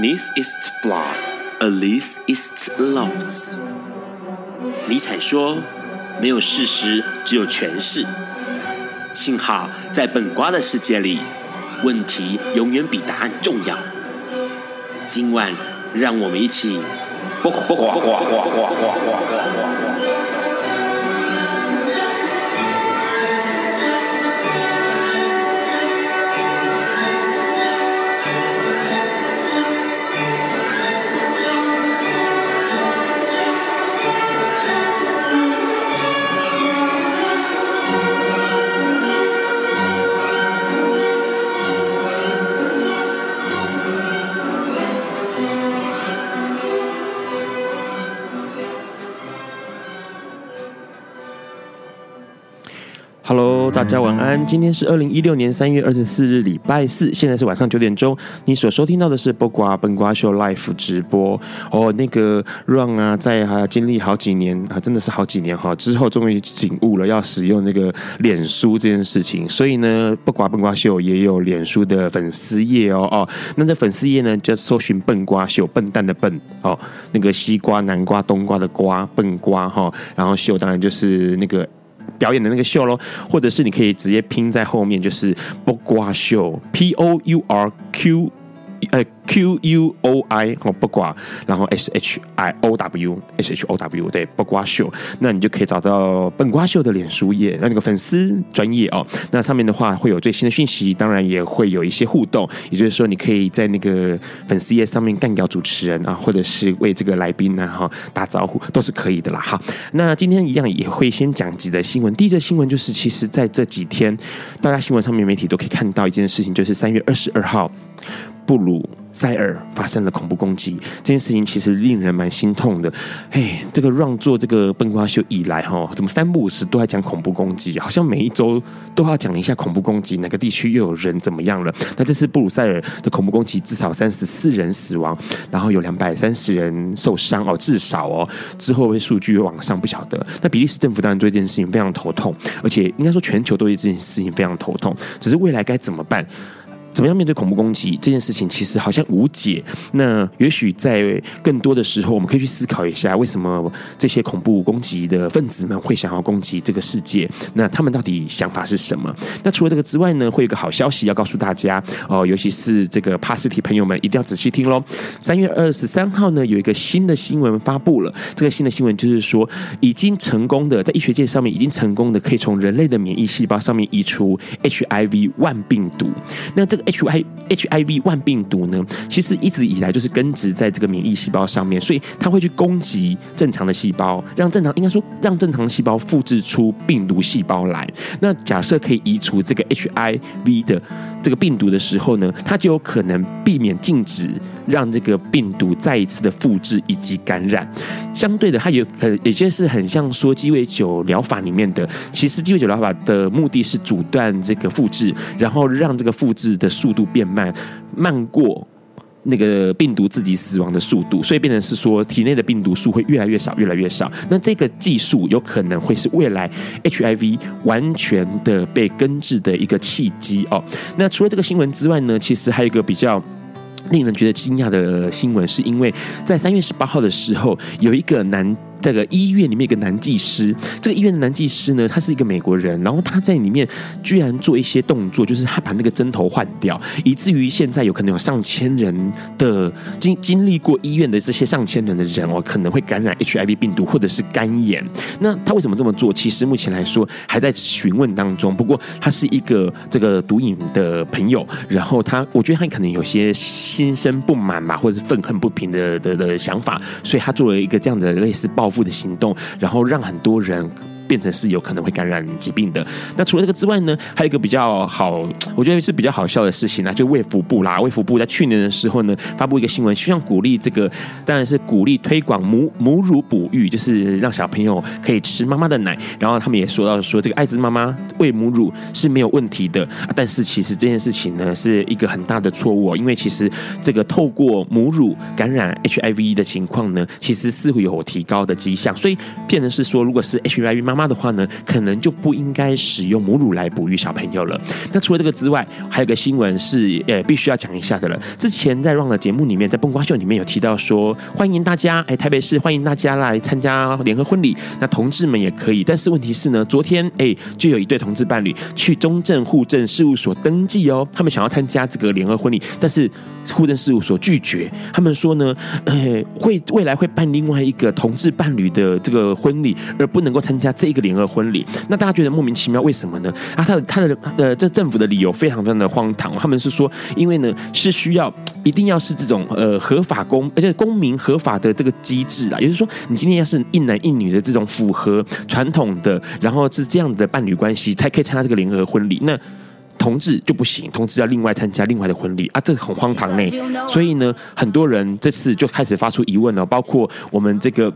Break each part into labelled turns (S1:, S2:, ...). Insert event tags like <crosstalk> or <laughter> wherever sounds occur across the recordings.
S1: This is flawed, at least it's lost。尼采说：“没有事实，只有诠释。”幸好在本瓜的世界里，问题永远比答案重要。今晚，让我们一起。
S2: 家晚安。今天是二零一六年三月二十四日，礼拜四，现在是晚上九点钟。你所收听到的是不瓜笨瓜秀 Live 直播哦。那个 Run 啊，在啊经历好几年啊，真的是好几年哈之后，终于醒悟了要使用那个脸书这件事情。所以呢，不瓜笨瓜秀也有脸书的粉丝页哦哦。那这粉丝页呢，就搜寻笨瓜秀，笨蛋的笨哦，那个西瓜、南瓜、冬瓜的瓜，笨瓜哈。然后秀当然就是那个。表演的那个秀喽，或者是你可以直接拼在后面，就是播瓜秀，P O U R Q，呃。Q U O I 哦，播瓜，然后 S H I O W S H O W 对，播瓜秀，那你就可以找到笨瓜秀的脸书页，那那个粉丝专页哦，那上面的话会有最新的讯息，当然也会有一些互动，也就是说你可以在那个粉丝页上面干掉主持人啊，或者是为这个来宾呢哈打招呼，都是可以的啦。好，那今天一样也会先讲几则新闻，第一则新闻就是，其实在这几天，大家新闻上面媒体都可以看到一件事情，就是三月二十二号，布鲁塞尔发生了恐怖攻击，这件事情其实令人蛮心痛的。嘿，这个让做这个笨瓜秀以来哈，怎么三不五时都在讲恐怖攻击？好像每一周都要讲一下恐怖攻击，哪个地区又有人怎么样了？那这次布鲁塞尔的恐怖攻击，至少三十四人死亡，然后有两百三十人受伤哦，至少哦，之后会数据往上不晓得。那比利时政府当然对这件事情非常头痛，而且应该说全球都对这件事情非常头痛，只是未来该怎么办？怎么样面对恐怖攻击这件事情，其实好像无解。那也许在更多的时候，我们可以去思考一下，为什么这些恐怖攻击的分子们会想要攻击这个世界？那他们到底想法是什么？那除了这个之外呢，会有个好消息要告诉大家哦，尤其是这个帕斯提朋友们，一定要仔细听喽。三月二十三号呢，有一个新的新闻发布了。这个新的新闻就是说，已经成功的在医学界上面已经成功的可以从人类的免疫细胞上面移除 HIV-1 病毒。那这个。H I H I V 万病毒呢，其实一直以来就是根植在这个免疫细胞上面，所以它会去攻击正常的细胞，让正常应该说让正常细胞复制出病毒细胞来。那假设可以移除这个 H I V 的这个病毒的时候呢，它就有可能避免禁止让这个病毒再一次的复制以及感染。相对的，它有很也就是很像说鸡尾酒疗法里面的，其实鸡尾酒疗法的目的是阻断这个复制，然后让这个复制的。速度变慢，慢过那个病毒自己死亡的速度，所以变成是说体内的病毒数会越来越少，越来越少。那这个技术有可能会是未来 HIV 完全的被根治的一个契机哦。那除了这个新闻之外呢，其实还有一个比较令人觉得惊讶的新闻，是因为在三月十八号的时候，有一个男。这个医院里面一个男技师，这个医院的男技师呢，他是一个美国人，然后他在里面居然做一些动作，就是他把那个针头换掉，以至于现在有可能有上千人的经经历过医院的这些上千人的人哦，可能会感染 <laughs> HIV 病毒或者是肝炎。那他为什么这么做？其实目前来说还在询问当中。不过他是一个这个毒瘾的朋友，然后他我觉得他可能有些心生不满嘛，或者是愤恨不平的的的想法，所以他做了一个这样的类似报。复复的行动，然后让很多人。变成是有可能会感染疾病的。那除了这个之外呢，还有一个比较好，我觉得是比较好笑的事情呢，就卫福部啦。卫福部在去年的时候呢，发布一个新闻，希望鼓励这个，当然是鼓励推广母母乳哺育，就是让小朋友可以吃妈妈的奶。然后他们也说到说，这个艾滋妈妈喂母乳是没有问题的。但是其实这件事情呢，是一个很大的错误，因为其实这个透过母乳感染 HIV 的情况呢，其实是会有提高的迹象。所以变成是说，如果是 HIV 妈妈。的话呢，可能就不应该使用母乳来哺育小朋友了。那除了这个之外，还有个新闻是呃必须要讲一下的了。之前在 Run 的节目里面，在蹦瓜秀里面有提到说，欢迎大家哎，台北市欢迎大家来参加联合婚礼，那同志们也可以。但是问题是呢，昨天哎就有一对同志伴侣去中正户政事务所登记哦，他们想要参加这个联合婚礼，但是户政事务所拒绝，他们说呢，呃会未来会办另外一个同志伴侣的这个婚礼，而不能够参加这个联合婚礼。那大家觉得莫名其妙，为什么呢？啊，他的他的呃，这政府的理由非常非常的荒唐。他们是说，因为呢是需要一定要是这种呃合法公，而且公民合法的这个机制啊，也就是说，你今天要是一男一女的这种符合传统的，然后是这样的伴侣关系，才可以参加这个联合婚礼。那同志就不行，同志要另外参加另外的婚礼啊，这个很荒唐呢。所以呢，很多人这次就开始发出疑问了，包括我们这个。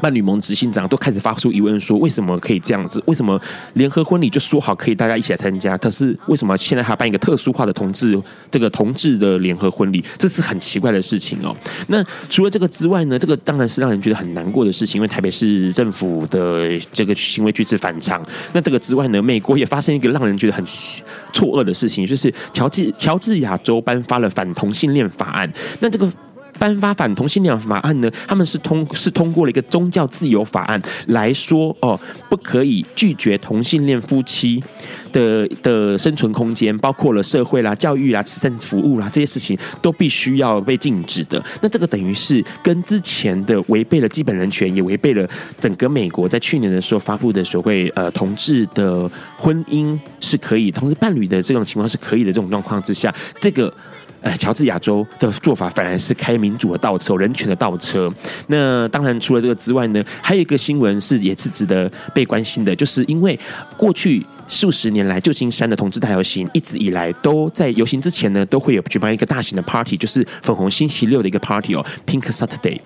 S2: 伴侣盟执行长都开始发出疑问，说为什么可以这样子？为什么联合婚礼就说好可以大家一起来参加？可是为什么现在还要办一个特殊化的同志这个同志的联合婚礼？这是很奇怪的事情哦。那除了这个之外呢？这个当然是让人觉得很难过的事情，因为台北市政府的这个行为举止反常。那这个之外呢？美国也发生一个让人觉得很错愕的事情，就是乔治乔治亚州颁发了反同性恋法案。那这个。颁发反同性恋法案呢？他们是通是通过了一个宗教自由法案来说哦，不可以拒绝同性恋夫妻的的生存空间，包括了社会啦、教育啦、慈善服务啦这些事情都必须要被禁止的。那这个等于是跟之前的违背了基本人权，也违背了整个美国在去年的时候发布的所谓呃同志的婚姻是可以，同时伴侣的这种情况是可以的这种状况之下，这个。呃，乔治亚州的做法反而是开民主的倒车，人权的倒车。那当然，除了这个之外呢，还有一个新闻是也是值得被关心的，就是因为过去数十年来，旧金山的同志大游行一直以来都在游行之前呢，都会有举办一个大型的 party，就是粉红星期六的一个 party 哦，Pink Saturday。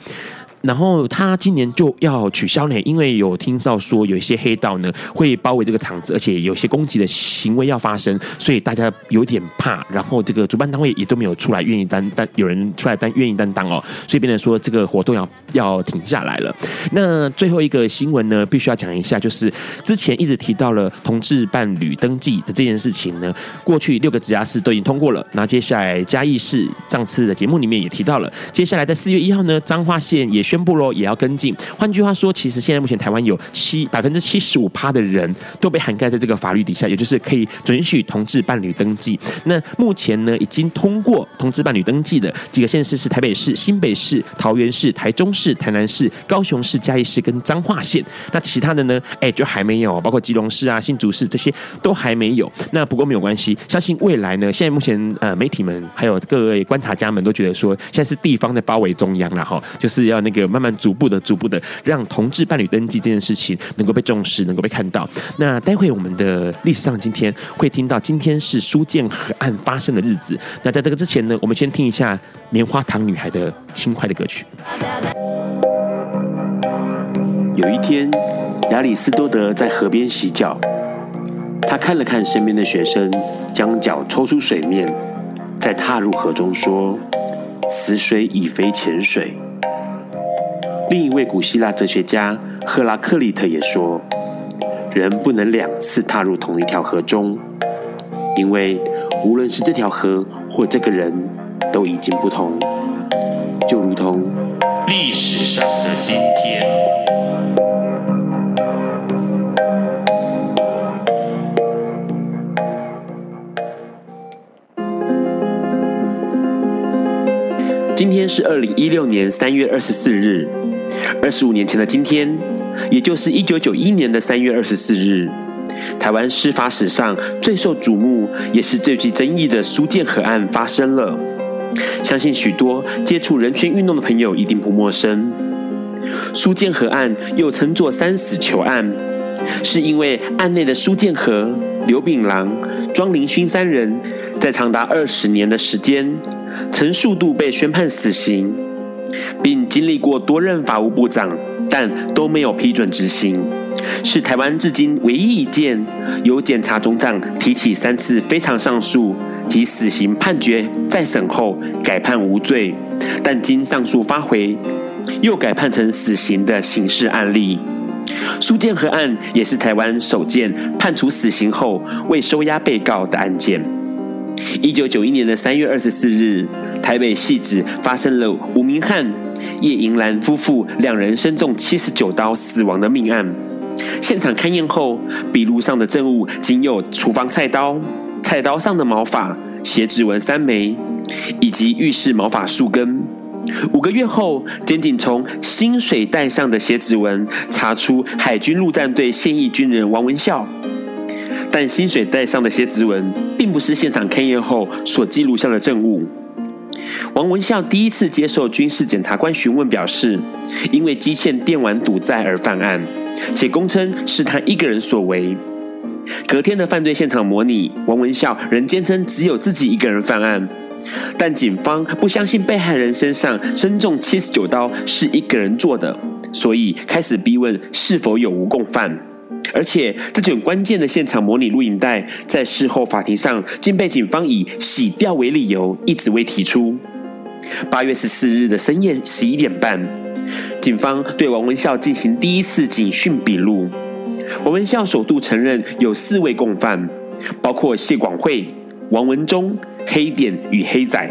S2: 然后他今年就要取消呢，因为有听到说有一些黑道呢会包围这个场子，而且有些攻击的行为要发生，所以大家有点怕。然后这个主办单位也都没有出来愿意担担，有人出来担愿意担当哦，所以变成说这个活动要要停下来了。那最后一个新闻呢，必须要讲一下，就是之前一直提到了同志伴侣登记的这件事情呢，过去六个直辖市都已经通过了，那接下来嘉义市上次的节目里面也提到了，接下来在四月一号呢，彰化县也宣布喽也要跟进。换句话说，其实现在目前台湾有七百分之七十五趴的人都被涵盖在这个法律底下，也就是可以准许同志伴侣登记。那目前呢，已经通过同志伴侣登记的几个县市是台北市、新北市、桃园市、台中市、台南市、高雄市、嘉义市跟彰化县。那其他的呢，哎，就还没有，包括基隆市啊、新竹市这些都还没有。那不过没有关系，相信未来呢，现在目前呃媒体们还有各位观察家们都觉得说，现在是地方在包围中央了哈，就是要那个慢慢。逐步的、逐步的，让同志伴侣登记这件事情能够被重视，能够被看到。那待会我们的历史上今天会听到，今天是苏建河案发生的日子。那在这个之前呢，我们先听一下棉花糖女孩的轻快的歌曲。
S1: 有一天，亚里斯多德在河边洗脚，他看了看身边的学生，将脚抽出水面，再踏入河中，说：“此水已非浅水。”另一位古希腊哲学家赫拉克利特也说：“人不能两次踏入同一条河中，因为无论是这条河或这个人，都已经不同，就如同历史上的今天。”今天是二零一六年三月二十四日。二十五年前的今天，也就是一九九一年的三月二十四日，台湾司法史上最受瞩目，也是最具争议的苏建和案发生了。相信许多接触人权运动的朋友一定不陌生。苏建和案又称作“三死囚案”，是因为案内的苏建和、刘炳郎、庄林勋三人，在长达二十年的时间，曾数度被宣判死刑。并经历过多任法务部长，但都没有批准执行，是台湾至今唯一一件由检察总长提起三次非常上诉及死刑判决再审后改判无罪，但经上诉发回又改判成死刑的刑事案例。苏建和案也是台湾首件判处死刑后未收押被告的案件。一九九一年的三月二十四日，台北汐止发生了吴明翰、叶银兰夫妇两人身中七十九刀死亡的命案。现场勘验后，笔录上的证物仅有厨房菜刀、菜刀上的毛发、血指纹三枚，以及浴室毛发数根。五个月后，检警从薪水袋上的血指纹查出海军陆战队现役军人王文孝，但薪水袋上的血指纹并不是现场勘验后所记录下的证物。王文孝第一次接受军事检察官询问，表示因为积欠电玩赌债而犯案，且供称是他一个人所为。隔天的犯罪现场模拟，王文孝仍坚称只有自己一个人犯案。但警方不相信被害人身上身中七十九刀是一个人做的，所以开始逼问是否有无共犯。而且这卷关键的现场模拟录影带在事后法庭上竟被警方以洗掉为理由，一直未提出。八月十四日的深夜十一点半，警方对王文孝进行第一次警讯笔录。王文孝首度承认有四位共犯，包括谢广惠、王文忠。黑点与黑仔。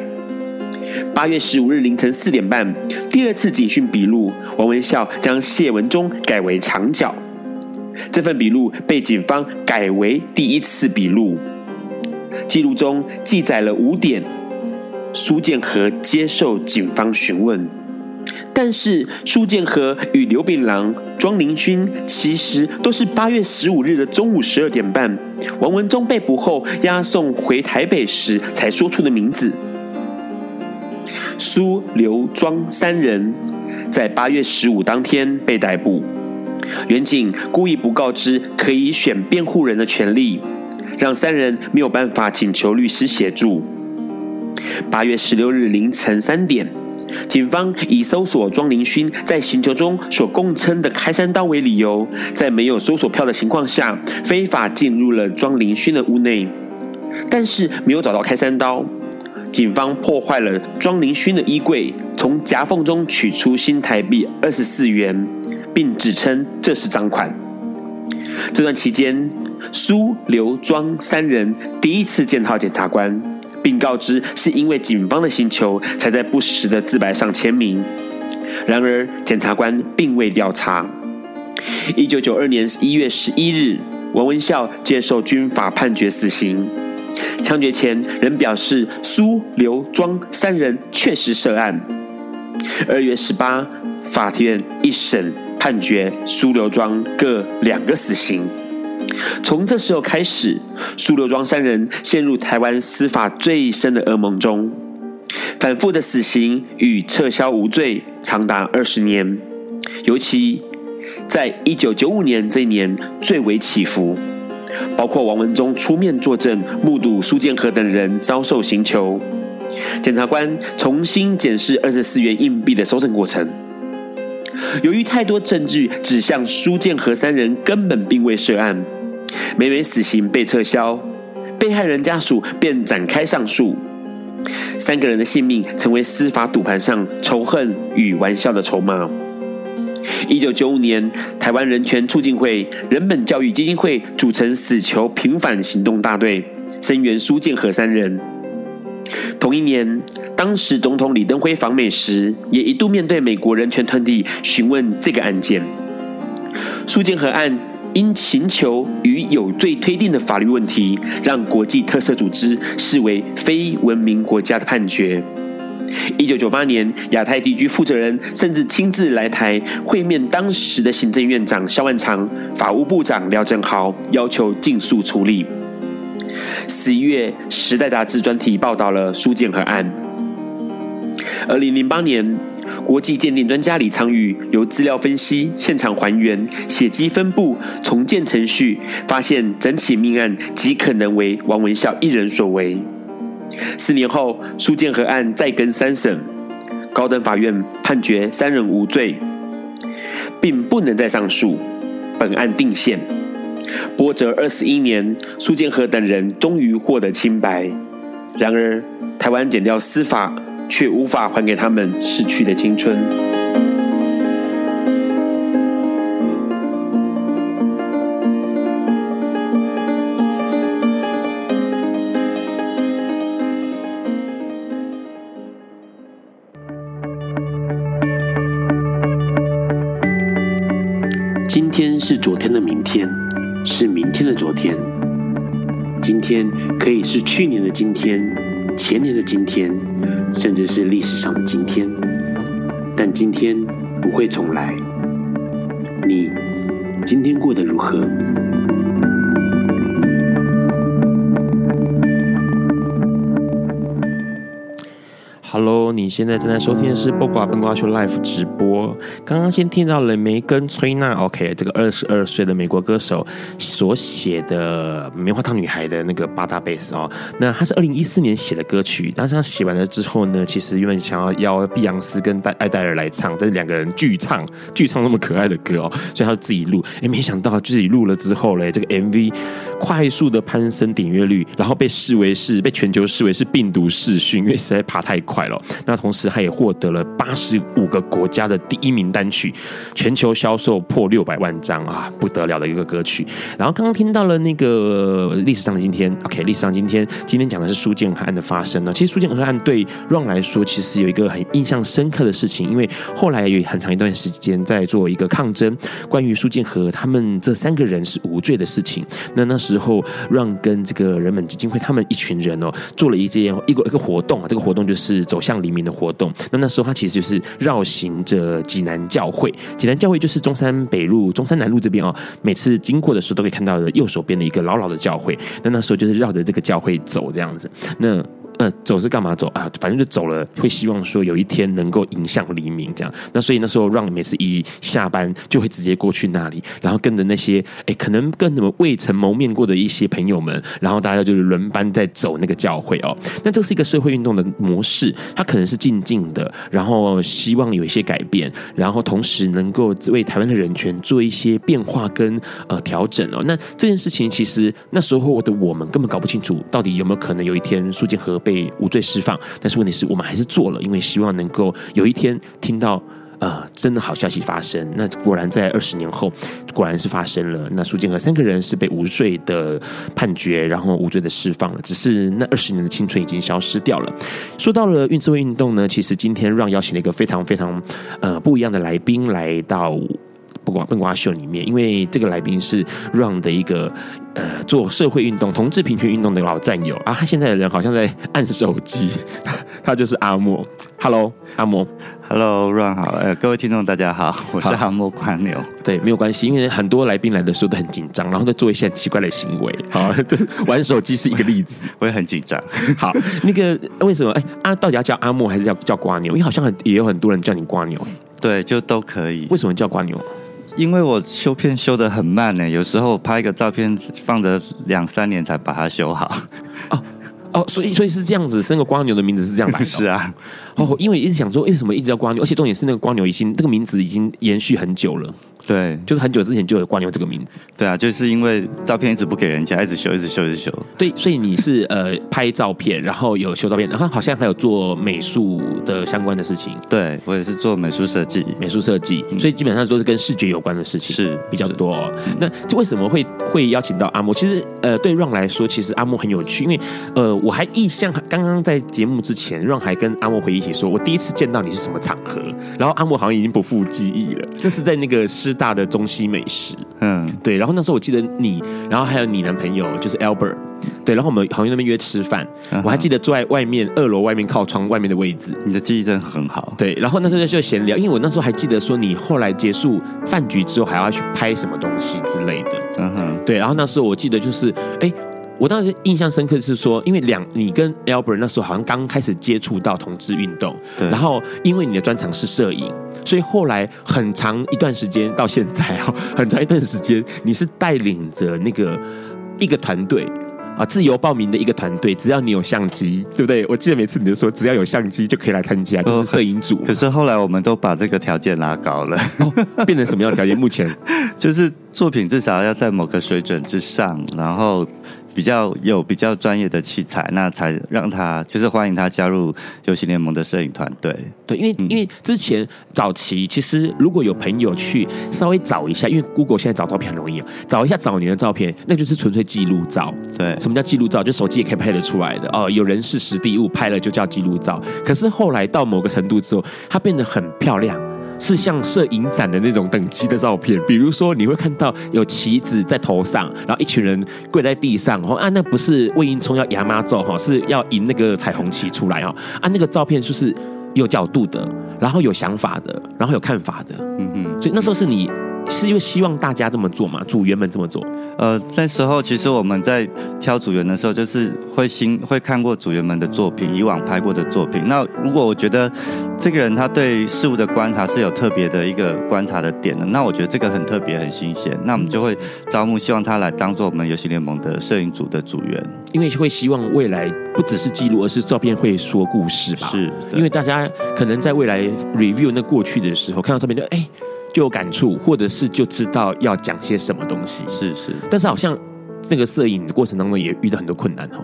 S1: 八月十五日凌晨四点半，第二次警讯笔录，王文孝将谢文忠改为长角。这份笔录被警方改为第一次笔录，记录中记载了五点。苏建和接受警方询问。但是苏建和与刘炳郎、庄林勋其实都是八月十五日的中午十二点半，王文忠被捕后押送回台北时才说出的名字。苏、刘、庄三人在八月十五当天被逮捕。员警故意不告知可以选辩护人的权利，让三人没有办法请求律师协助。八月十六日凌晨三点。警方以搜索庄凌勋在刑求中所供称的开山刀为理由，在没有搜索票的情况下，非法进入了庄凌勋的屋内，但是没有找到开山刀。警方破坏了庄凌勋的衣柜，从夹缝中取出新台币二十四元，并指称这是赃款。这段期间，苏、刘、庄三人第一次见到检察官。并告知是因为警方的请求，才在不实的自白上签名。然而，检察官并未调查。一九九二年一月十一日，王文孝接受军法判决死刑。枪决前，仍表示苏、刘、庄三人确实涉案。二月十八，法院一审判决苏、刘、庄各两个死刑。从这时候开始，苏刘庄三人陷入台湾司法最深的噩梦中，反复的死刑与撤销无罪长达二十年，尤其在一九九五年这一年最为起伏，包括王文忠出面作证，目睹苏建和等人遭受刑求，检察官重新检视二十四元硬币的搜证过程，由于太多证据指向苏建和三人根本并未涉案。每每死刑被撤销，被害人家属便展开上诉，三个人的性命成为司法赌盘上仇恨与玩笑的筹码。一九九五年，台湾人权促进会、人本教育基金会组成死囚平反行动大队，声援苏建和三人。同一年，当时总统李登辉访美时，也一度面对美国人权团体询问这个案件。苏建和案。因请求与有罪推定的法律问题，让国际特赦组织视为非文明国家的判决。一九九八年，亚太地区负责人甚至亲自来台会面当时的行政院长萧万长、法务部长廖正豪，要求尽速处理。十一月，《时代》杂志专题报道了苏建和案。二零零八年。国际鉴定专家李昌钰由资料分析、现场还原、血迹分布、重建程序，发现整起命案极可能为王文孝一人所为。四年后，苏建和案再更三审，高等法院判决三人无罪，并不能再上诉，本案定线。波折二十一年，苏建和等人终于获得清白。然而，台湾剪掉司法，却无法还给他们逝去的青春。今天是昨天的明天。是明天的昨天。今天可以是去年的今天，前年的今天，甚至是历史上的今天。但今天不会重来。你今天过得如何
S2: ？Hello，你现在正在收听的是《播瓜笨瓜秀》Live 直播。刚刚先听到了梅根崔娜，OK，这个二十二岁的美国歌手所写的《棉花糖女孩》的那个八大贝斯哦。那他是二零一四年写的歌曲，但是他写完了之后呢，其实原本想要邀碧昂斯跟戴艾戴尔来唱，但是两个人拒唱，拒唱那么可爱的歌哦，所以他就自己录。哎，没想到自己录了之后嘞，这个 MV 快速的攀升点阅率，然后被视为是被全球视为是病毒视讯，因为实在爬太快。那同时，他也获得了八十五个国家的第一名单曲，全球销售破六百万张啊，不得了的一个歌曲。然后刚刚听到了那个历史上的今天，OK，历史上今天，今天讲的是苏建和案的发生呢。其实苏建和案对 Ron 来说，其实有一个很印象深刻的事情，因为后来有很长一段时间在做一个抗争，关于苏建和他们这三个人是无罪的事情。那那时候 Ron 跟这个人们基金会他们一群人哦，做了一件一个一个活动啊，这个活动就是。走向黎明的活动，那那时候他其实就是绕行着济南教会，济南教会就是中山北路、中山南路这边哦，每次经过的时候都可以看到的右手边的一个老老的教会，那那时候就是绕着这个教会走这样子，那。呃，走是干嘛走啊？反正就走了，会希望说有一天能够迎向黎明这样。那所以那时候让每次一下班就会直接过去那里，然后跟着那些哎，可能跟你们未曾谋面过的一些朋友们，然后大家就是轮班在走那个教会哦。那这是一个社会运动的模式，它可能是静静的，然后希望有一些改变，然后同时能够为台湾的人权做一些变化跟呃调整哦。那这件事情其实那时候的我们根本搞不清楚，到底有没有可能有一天苏建和被无罪释放，但是问题是我们还是做了，因为希望能够有一天听到呃真的好消息发生。那果然在二十年后，果然是发生了。那苏建和三个人是被无罪的判决，然后无罪的释放了。只是那二十年的青春已经消失掉了。说到了运智会运动呢，其实今天让邀请了一个非常非常呃不一样的来宾来到。不管笨瓜秀里面，因为这个来宾是 Ron 的一个呃做社会运动、同志平权运动的老战友啊，他现在的人好像在按手机，他 <laughs> 他就是阿莫。Hello，阿莫。
S3: Hello，Ron 好，呃，各位听众大家好，我是阿莫蜗牛。
S2: 对，没有关系，因为很多来宾来的时候都很紧张，然后都做一些很奇怪的行为。<laughs> 好，玩手机是一个例子，<laughs>
S3: 我也很紧张。
S2: 好，那个为什么？哎，啊，到底要叫阿莫还是叫叫瓜牛？因为好像很也有很多人叫你瓜牛。
S3: 对，就都可以。
S2: 为什么叫瓜牛？
S3: 因为我修片修得很慢呢，有时候拍一个照片放着两三年才把它修好。
S2: 哦哦，所以所以是这样子，生个光牛的名字是这样来的。<laughs>
S3: 是啊，
S2: 哦，因为一直想说，为什么一直叫光牛？而且重点是那个光牛已经这个名字已经延续很久了。
S3: 对，
S2: 就是很久之前就有蜗牛这个名字。
S3: 对啊，就是因为照片一直不给人家，一直修，一直修，一直修。
S2: 对，所以你是呃拍照片，然后有修照片，然后好像还有做美术的相关的事情。
S3: 对，我也是做美术设计，
S2: 美术设计，所以基本上都是跟视觉有关的事情
S3: 是
S2: 比较多。那就为什么会会邀请到阿莫？其实呃，对 Ron 来说，其实阿莫很有趣，因为呃，我还印象刚刚在节目之前，Ron 还跟阿莫回忆起说，我第一次见到你是什么场合，然后阿莫好像已经不复记忆了，就是在那个师大的中西。美食，嗯，对，然后那时候我记得你，然后还有你男朋友就是 Albert，对，然后我们好像那边约吃饭，嗯、我还记得坐在外面二楼外面靠窗外面的位置。
S3: 你的记忆真的很好，
S2: 对，然后那时候就闲聊，因为我那时候还记得说你后来结束饭局之后还要去拍什么东西之类的，嗯哼，对，然后那时候我记得就是，哎。我当时印象深刻的是说，因为两你跟 Albert 那时候好像刚开始接触到同志运动，对，然后因为你的专长是摄影，所以后来很长一段时间到现在哦，<laughs> 很长一段时间你是带领着那个一个团队啊，自由报名的一个团队，只要你有相机，对不对？我记得每次你就说只要有相机就可以来参加，就是摄影组。
S3: 可是后来我们都把这个条件拉高了，
S2: 哦，变成什么样的条件？目前 <laughs>
S3: 就是作品至少要在某个水准之上，然后。比较有比较专业的器材，那才让他就是欢迎他加入游戏联盟的摄影团队。
S2: 对，因为、嗯、因为之前早期其实如果有朋友去稍微找一下，因为 Google 现在找照片很容易，找一下早年的照片，那就是纯粹记录照。
S3: 对，
S2: 什么叫记录照？就手机也可以拍得出来的哦。有人事实地物拍了就叫记录照。可是后来到某个程度之后，它变得很漂亮。是像摄影展的那种等级的照片，比如说你会看到有旗子在头上，然后一群人跪在地上，哦啊，那不是魏应冲要牙妈咒哈，是要迎那个彩虹旗出来哈，啊，那个照片就是有角度的，然后有想法的，然后有看法的，嗯嗯，所以那时候是你。是因为希望大家这么做嘛？组员们这么做。
S3: 呃，那时候其实我们在挑组员的时候，就是会新会看过组员们的作品，以往拍过的作品。那如果我觉得这个人他对事物的观察是有特别的一个观察的点的，那我觉得这个很特别、很新鲜。那我们就会招募，希望他来当做我们游戏联盟的摄影组的组员，
S2: 因为会希望未来不只是记录，而是照片会说故事吧？
S3: 是，
S2: 因为大家可能在未来 review 那过去的时候，看到照片就哎。就有感触，或者是就知道要讲些什么东西。
S3: 是是，
S2: 但是好像那个摄影的过程当中也遇到很多困难哦。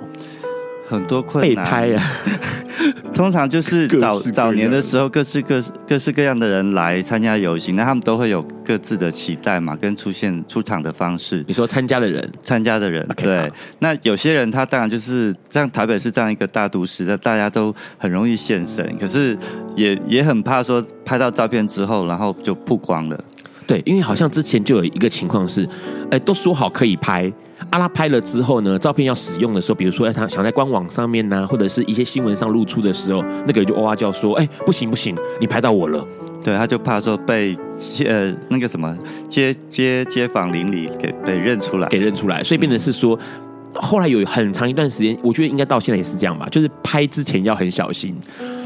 S3: 很多困难，
S2: 被拍啊，<laughs> <laughs>
S3: 通常就是早早年的时候，各式各各式各样的人来参加游行，那他们都会有各自的期待嘛，跟出现出场的方式。
S2: 你说参加的人，
S3: 参加的人，okay, 对。那有些人他当然就是像台北是这样一个大都市，那大家都很容易现身，可是也也很怕说拍到照片之后，然后就曝光了。
S2: 对，因为好像之前就有一个情况是，哎，都说好可以拍。阿拉拍了之后呢，照片要使用的时候，比如说他想在官网上面呢、啊，或者是一些新闻上露出的时候，那个人就哇哇叫说：“哎、欸，不行不行，你拍到我了。”
S3: 对，他就怕说被呃那个什么街街街坊邻里给被认出来，
S2: 给认出来，所以变成是说，后来有很长一段时间，我觉得应该到现在也是这样吧，就是拍之前要很小心。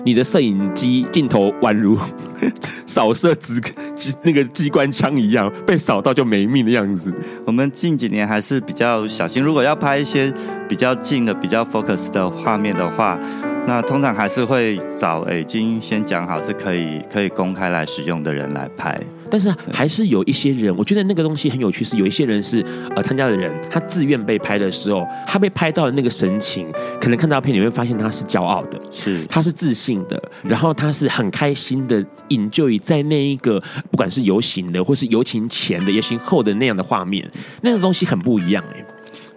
S2: 你的摄影机镜头宛如 <laughs> 扫射机机那个机关枪一样，被扫到就没命的样子。
S3: 我们近几年还是比较小心，如果要拍一些比较近的、比较 focus 的画面的话。那通常还是会找已经先讲好是可以可以公开来使用的人来拍，
S2: 但是还是有一些人，我觉得那个东西很有趣，是有一些人是呃参加的人，他自愿被拍的时候，他被拍到的那个神情，可能看到片你会发现他是骄傲的，
S3: 是
S2: 他是自信的，然后他是很开心的引就于在那一个不管是游行的或是游行前的游行后的那样的画面，那个东西很不一样哎。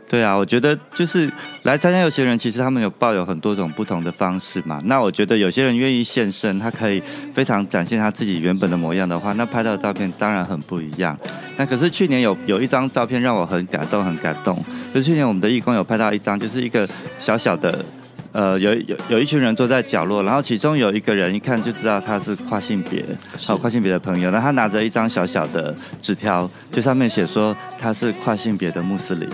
S3: 对啊，我觉得就是来参加有些人，其实他们有抱有很多种不同的方式嘛。那我觉得有些人愿意献身，他可以非常展现他自己原本的模样的话，那拍到的照片当然很不一样。那可是去年有有一张照片让我很感动，很感动。就是去年我们的义工有拍到一张，就是一个小小的，呃，有有有一群人坐在角落，然后其中有一个人一看就知道他是跨性别，好跨性别的朋友，然后他拿着一张小小的纸条，就上面写说他是跨性别的穆斯林。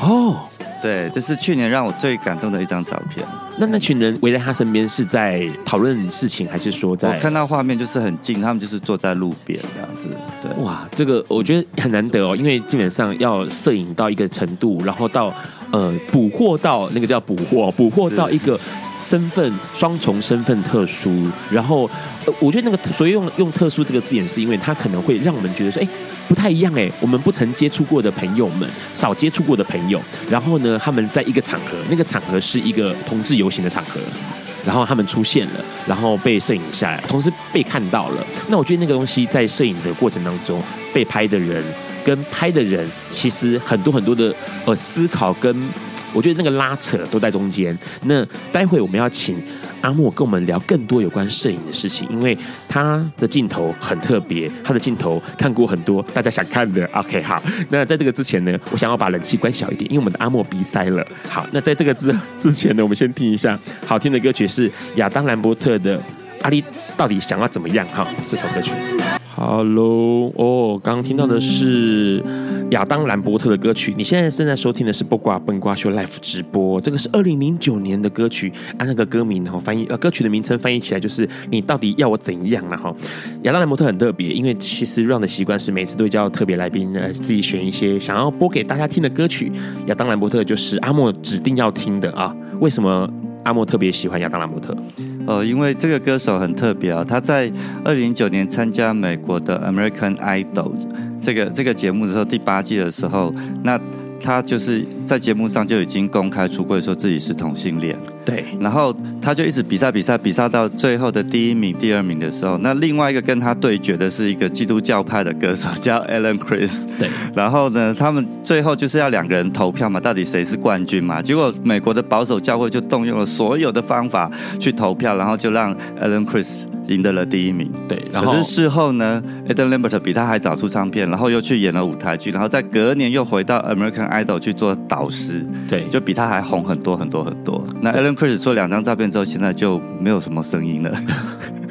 S2: 哦，
S3: 对，这是去年让我最感动的一张照片。
S2: 那那群人围在他身边是在讨论事情，还是说在？
S3: 我看到画面就是很近，他们就是坐在路边这样子。对，
S2: 哇，这个我觉得很难得哦，因为基本上要摄影到一个程度，然后到呃捕获到那个叫捕获，捕获到一个身份双重身份特殊，然后呃我觉得那个所以用用特殊这个字眼，是因为它可能会让我们觉得说，哎。不太一样哎，我们不曾接触过的朋友们，少接触过的朋友，然后呢，他们在一个场合，那个场合是一个同志游行的场合，然后他们出现了，然后被摄影下来，同时被看到了。那我觉得那个东西在摄影的过程当中，被拍的人跟拍的人，其实很多很多的呃思考跟我觉得那个拉扯都在中间。那待会我们要请。阿莫跟我们聊更多有关摄影的事情，因为他的镜头很特别，他的镜头看过很多大家想看的。<laughs> OK，好，那在这个之前呢，我想要把冷气关小一点，因为我们的阿莫鼻塞了。好，那在这个之之前呢，我们先听一下好听的歌曲，是亚当兰伯特的《阿丽到底想要怎么样》哈，这首歌曲。Hello，哦，刚刚听到的是亚当兰伯特的歌曲。你现在正在收听的是《不挂笨瓜秀》Live 直播，这个是二零零九年的歌曲，按、那个歌名哈翻译，呃，歌曲的名称翻译起来就是“你到底要我怎样了”哈。亚当兰伯特很特别，因为其实 Run 的习惯是每次都会叫特别来宾呃自己选一些想要播给大家听的歌曲。亚当兰伯特就是阿莫指定要听的啊。为什么阿莫特别喜欢亚当拉伯特？
S3: 呃，因为这个歌手很特别啊，他在二零零九年参加美国的 American Idol 这个这个节目的时候，第八季的时候，那。他就是在节目上就已经公开出柜，说自己是同性恋。
S2: 对，
S3: 然后他就一直比赛比赛比赛到最后的第一名、第二名的时候，那另外一个跟他对决的是一个基督教派的歌手叫 Alan Chris。
S2: 对，
S3: 然后呢，他们最后就是要两个人投票嘛，到底谁是冠军嘛？结果美国的保守教会就动用了所有的方法去投票，然后就让 Alan Chris。赢得了第一名。
S2: 对，然后
S3: 可是事后呢，Adam Lambert 比他还早出唱片，然后又去演了舞台剧，然后在隔年又回到 American Idol 去做导师，
S2: 对，
S3: 就比他还红很多很多很多。那 Alan Chris 做两张照片之后，现在就没有什么声音了。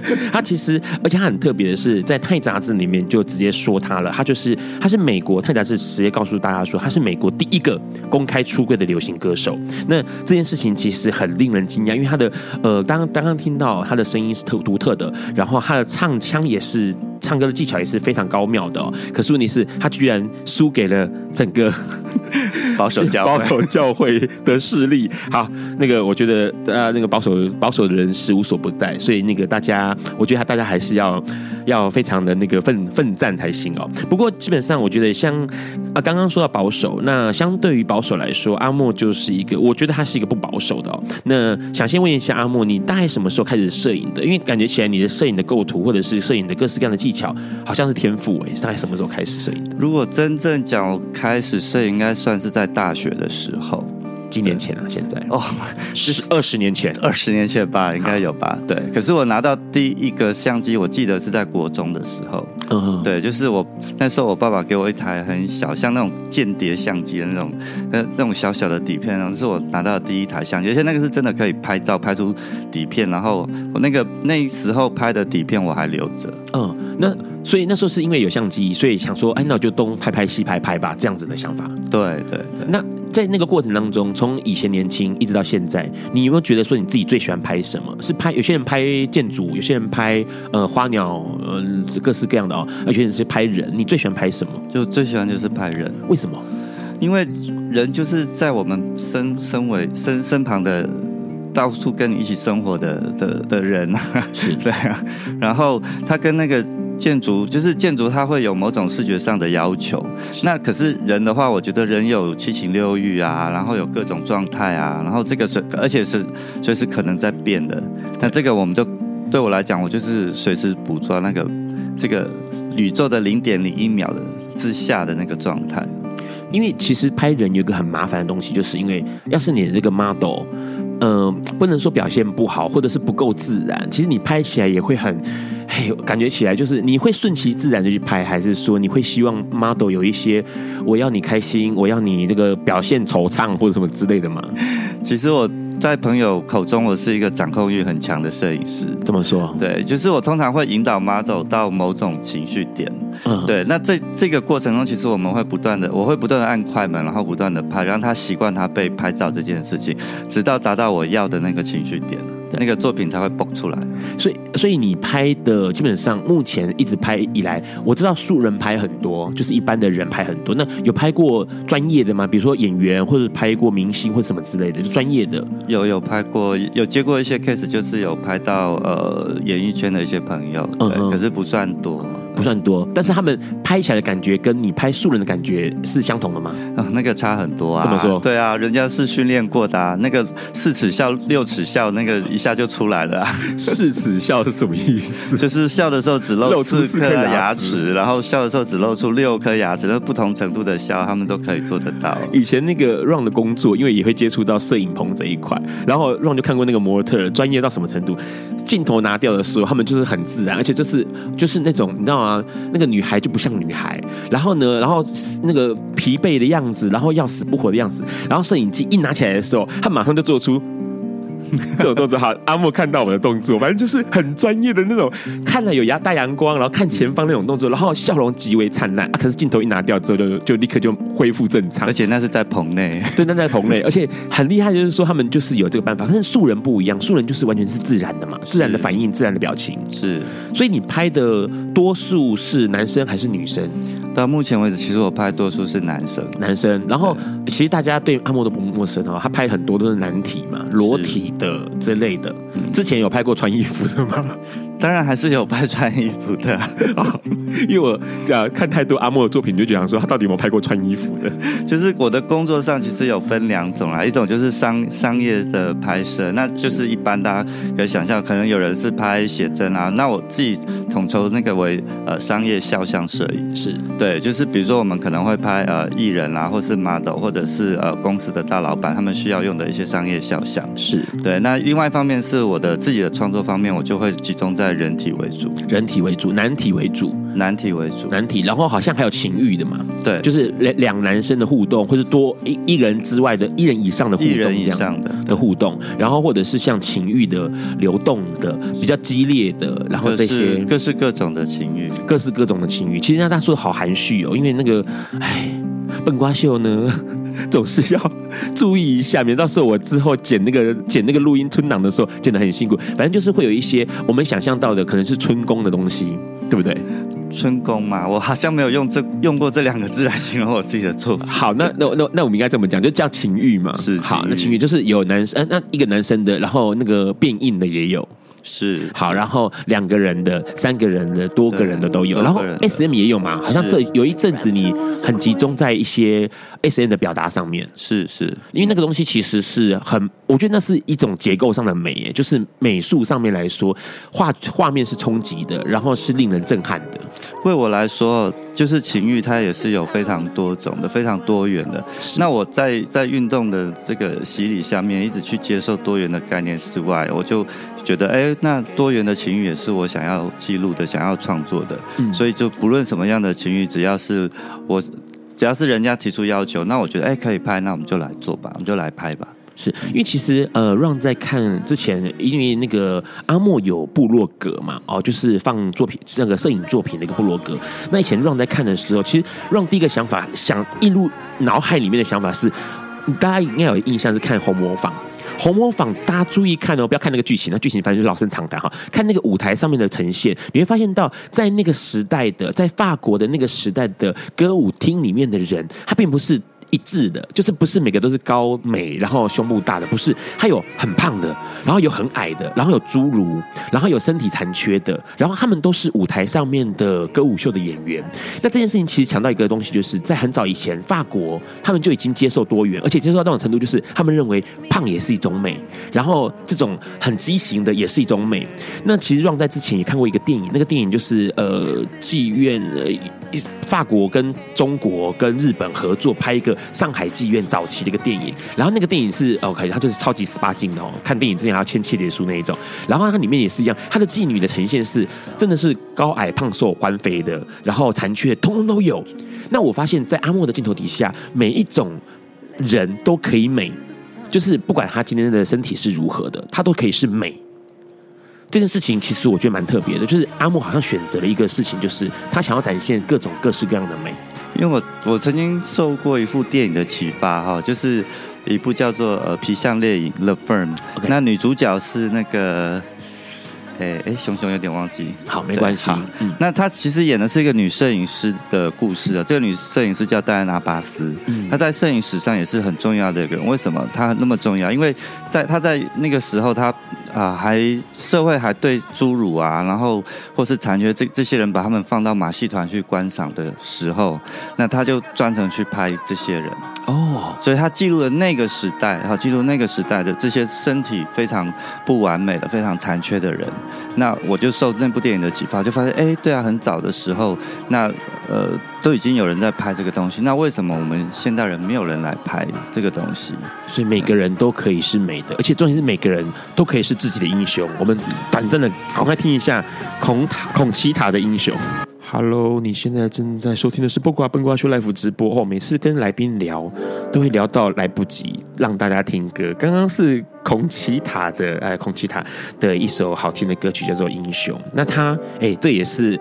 S3: <laughs>
S2: 他其实，而且他很特别的是，在《泰》杂志里面就直接说他了，他就是他是美国《泰》杂志直接告诉大家说，他是美国第一个公开出柜的流行歌手。那这件事情其实很令人惊讶，因为他的呃，刚刚刚刚听到他的声音是特独特的，然后他的唱腔也是唱歌的技巧也是非常高妙的哦。可是问题是，他居然输给了整个 <laughs>
S3: 保守教会
S2: 保守教会的势力。好，那个我觉得呃，那个保守保守的人是无所不在，所以那个大家。我觉得大家还是要要非常的那个奋奋战才行哦。不过基本上，我觉得像啊刚刚说到保守，那相对于保守来说，阿莫就是一个，我觉得他是一个不保守的哦。那想先问一下阿莫，你大概什么时候开始摄影的？因为感觉起来你的摄影的构图或者是摄影的各式各样的技巧，好像是天赋哎。大概什么时候开始摄影？
S3: 如果真正讲开始摄影，应该算是在大学的时候。
S2: 几年前啊？现在
S3: 哦，
S2: 是二十年前，
S3: 二十年前吧，应该有吧？对。可是我拿到第一个相机，我记得是在国中的时候。嗯，对，就是我那时候我爸爸给我一台很小，像那种间谍相机的那种，那那种小小的底片，然后是我拿到的第一台相机，而且那个是真的可以拍照拍出底片，然后我那个那时候拍的底片我还留着。
S2: 嗯，那。所以那时候是因为有相机，所以想说，哎，那我就东拍拍西拍拍吧，这样子的想法。
S3: 对对对。那
S2: 在那个过程当中，从以前年轻一直到现在，你有没有觉得说你自己最喜欢拍什么？是拍有些人拍建筑，有些人拍呃花鸟，呃各式各样的哦，有些人是拍人。你最喜欢拍什么？
S3: 就最喜欢就是拍人。
S2: 为什么？
S3: 因为人就是在我们身身为身身旁的到处跟你一起生活的的的人啊，
S2: 是 <laughs>
S3: 对啊。然后他跟那个。建筑就是建筑，它会有某种视觉上的要求。那可是人的话，我觉得人有七情六欲啊，然后有各种状态啊，然后这个是而且是随时可能在变的。那这个我们就对我来讲，我就是随时捕捉那个这个宇宙的零点零一秒的之下的那个状态。
S2: 因为其实拍人有一个很麻烦的东西，就是因为要是你的这个 model，嗯、呃，不能说表现不好，或者是不够自然，其实你拍起来也会很。嘿，感觉起来就是你会顺其自然的去拍，还是说你会希望 model 有一些我要你开心，我要你这个表现惆怅或者什么之类的吗？
S3: 其实我在朋友口中，我是一个掌控欲很强的摄影师。
S2: 怎么说？
S3: 对，就是我通常会引导 model 到某种情绪点。嗯，对。那这这个过程中，其实我们会不断的，我会不断的按快门，然后不断的拍，让他习惯他被拍照这件事情，直到达到我要的那个情绪点。那个作品才会蹦出来，
S2: 所以所以你拍的基本上目前一直拍以来，我知道素人拍很多，就是一般的人拍很多。那有拍过专业的吗？比如说演员，或者拍过明星或者什么之类的，就专业的。
S3: 有有拍过，有接过一些 case，就是有拍到呃演艺圈的一些朋友，对，嗯嗯，可是不算多。
S2: 不算多，但是他们拍起来的感觉跟你拍素人的感觉是相同的吗？
S3: 啊，那个差很多啊！
S2: 怎么说？
S3: 对啊，人家是训练过的啊，那个四齿笑、六齿笑，那个一下就出来了啊。
S2: 四齿笑是什么意思？
S3: 就是笑的时候只露四颗牙齿，然后笑的时候只露出六颗牙齿，那不同程度的笑，他们都可以做得到。
S2: 以前那个 Ron 的工作，因为也会接触到摄影棚这一块，然后 Ron 就看过那个模特专业到什么程度，镜头拿掉的时候，他们就是很自然，而且就是就是那种你知道吗？那个女孩就不像女孩，然后呢，然后那个疲惫的样子，然后要死不活的样子，然后摄影机一拿起来的时候，他马上就做出。<laughs> 这种动作好，阿莫看到我们的动作，反正就是很专业的那种，看了有阳大阳光，然后看前方那种动作，然后笑容极为灿烂。啊，可是镜头一拿掉之后就，就就立刻就恢复正常。
S3: 而且那是在棚内，
S2: 对，那在棚内，而且很厉害，就是说他们就是有这个办法。但是素人不一样，素人就是完全是自然的嘛，自然的反应，自然的表情。
S3: 是，
S2: 所以你拍的多数是男生还是女生？
S3: 到目前为止，其实我拍多数是男生，
S2: 男生。然后其实大家对阿莫都不陌生哦，他拍很多都是男体嘛，裸体的之类的。之前有拍过穿衣服的吗？
S3: 当然还是有拍穿衣服的，哦 <laughs>
S2: 因为我呃看太多阿莫的作品，就觉得说他到底有没有拍过穿衣服的？
S3: 就是我的工作上其实有分两种啦，一种就是商商业的拍摄，那就是一般大家可以想象，可能有人是拍写真啊，那我自己统筹那个为呃商业肖像摄影，
S2: 是
S3: 对，就是比如说我们可能会拍呃艺人啊，或是 model，或者是呃公司的大老板他们需要用的一些商业肖像，
S2: 是对。
S3: 那另外一方面是我的自己的创作方面，我就会集中在。在人体为主，
S2: 人体为主，男体为主，
S3: 男体为主，
S2: 男体，然后好像还有情欲的嘛，
S3: 对，
S2: 就是两两男生的互动，或是多一一人之外的一人以上的互动，
S3: 一人以上的。
S2: 的互动，然后或者是像情欲的流动的比较激烈的，然后这些。
S3: 各式各种的情欲，
S2: 各式各种的情欲，其实那大家说的好含蓄哦，因为那个，哎，笨瓜秀呢。<laughs> 总是要注意一下，免到时候我之后剪那个剪那个录音存档的时候剪得很辛苦。反正就是会有一些我们想象到的可能是春宫的东西，对不对？
S3: 春宫嘛，我好像没有用这用过这两个字来形容我自己的作品。
S2: 好，那那那那我们应该这么讲，就叫情欲嘛。
S3: 是，
S2: 好，那情欲就是有男生，那一个男生的，然后那个变硬的也有。
S3: 是
S2: 好，然后两个人的、三个人的、多个人的都有，然后 S M 也有嘛？好像这有一阵子你很集中在一些 S M 的表达上面，
S3: 是是，
S2: 因为那个东西其实是很，我觉得那是一种结构上的美耶，就是美术上面来说，画画面是冲击的，然后是令人震撼的。
S3: 为我来说，就是情欲它也是有非常多种的，非常多元的。那我在在运动的这个洗礼下面，一直去接受多元的概念之外，我就。觉得哎，那多元的情欲也是我想要记录的，想要创作的。嗯，所以就不论什么样的情欲，只要是我，只要是人家提出要求，那我觉得哎可以拍，那我们就来做吧，我们就来拍吧。
S2: 是因为其实呃，Ron 在看之前，因为那个阿莫有部落格嘛，哦，就是放作品那个摄影作品的一个部落格。那以前 Ron 在看的时候，其实 Ron 第一个想法想映入脑海里面的想法是，大家应该有印象是看红魔坊。红磨坊，大家注意看哦，不要看那个剧情，那剧情反正就是老生常谈哈。看那个舞台上面的呈现，你会发现到，在那个时代的，在法国的那个时代的歌舞厅里面的人，他并不是。一致的，就是不是每个都是高美，然后胸部大的，不是，还有很胖的，然后有很矮的，然后有侏儒，然后有身体残缺的，然后他们都是舞台上面的歌舞秀的演员。那这件事情其实强调一个东西，就是在很早以前，法国他们就已经接受多元，而且接受到那种程度，就是他们认为胖也是一种美，然后这种很畸形的也是一种美。那其实让在之前也看过一个电影，那个电影就是呃，妓院呃，法国跟中国跟日本合作拍一个。上海妓院早期的一个电影，然后那个电影是 OK，它就是超级十八禁的哦。看电影之前还要签切结书那一种。然后它里面也是一样，它的妓女的呈现是真的是高矮胖瘦环肥的，然后残缺通通都有。那我发现，在阿莫的镜头底下，每一种人都可以美，就是不管他今天的身体是如何的，他都可以是美。这件事情其实我觉得蛮特别的，就是阿莫好像选择了一个事情，就是他想要展现各种各式各样的美。
S3: 因为我我曾经受过一部电影的启发哈，就是一部叫做呃皮相猎影 The Firm，那女主角是那个。哎哎，熊熊有点忘记，
S2: 好，没关系。
S3: 嗯，那她其实演的是一个女摄影师的故事啊。这个女摄影师叫戴安娜巴斯，嗯，她在摄影史上也是很重要的一个人。为什么她那么重要？因为在她在那个时候，她啊还社会还对侏儒啊，然后或是残缺这这些人，把他们放到马戏团去观赏的时候，那她就专程去拍这些人。
S2: 哦，oh.
S3: 所以他记录了那个时代，然后记录那个时代的这些身体非常不完美的、非常残缺的人。那我就受那部电影的启发，就发现，哎，对啊，很早的时候，那呃，都已经有人在拍这个东西。那为什么我们现代人没有人来拍这个东西？
S2: 所以每个人都可以是美的，而且重点是每个人都可以是自己的英雄。我们短暂的赶快听一下孔塔孔奇塔的英雄。Hello，你现在正在收听的是《播瓜笨瓜秀》Live 直播哦。每次跟来宾聊，都会聊到来不及让大家听歌。刚刚是孔奇塔的，哎，孔奇塔的一首好听的歌曲叫做《英雄》。那他，哎，这也是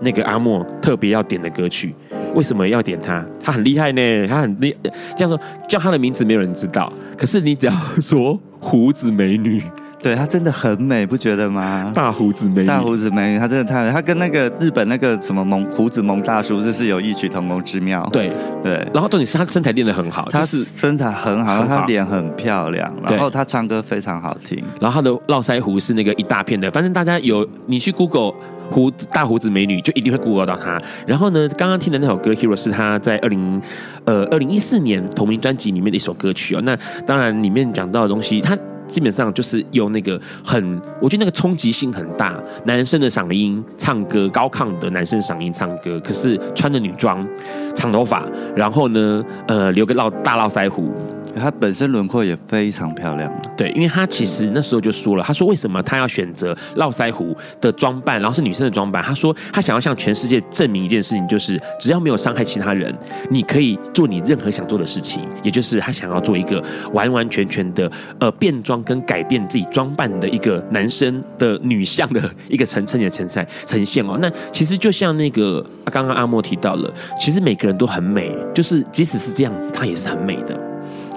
S2: 那个阿莫特别要点的歌曲。为什么要点他？他很厉害呢，他很厉，这样说叫他的名字没有人知道。可是你只要说胡子美女。
S3: 对，她真的很美，不觉得吗？
S2: 大胡子美女，
S3: 大胡子美女，她真的太美。她跟那个日本那个什么蒙胡子蒙大叔，这是有异曲同工之妙。
S2: 对
S3: 对，
S2: 然后重点是她身材练得很好，
S3: 她是身材很好，
S2: 很好
S3: 她脸很漂亮，然后她唱歌非常好听。
S2: 然后她的络腮胡是那个一大片的，反正大家有你去 Google 胡子大胡子美女，就一定会 Google 到她。然后呢，刚刚听的那首歌《Hero》是她在二零呃二零一四年同名专辑里面的一首歌曲哦。那当然里面讲到的东西，她。基本上就是用那个很，我觉得那个冲击性很大，男生的嗓音唱歌，高亢的男生嗓音唱歌，可是穿着女装，长头发，然后呢，呃，留个老大络腮胡，
S3: 她本身轮廓也非常漂亮。
S2: 对，因为她其实那时候就说了，她说为什么她要选择络腮胡的装扮，然后是女生的装扮？她说她想要向全世界证明一件事情，就是只要没有伤害其他人，你可以做你任何想做的事情。也就是她想要做一个完完全全的呃变装跟改变自己装扮的一个男生的女相的一个层层的呈现呈现哦。那其实就像那个刚刚阿莫提到了，其实每个人都很美，就是即使是这样子，她也是很美的。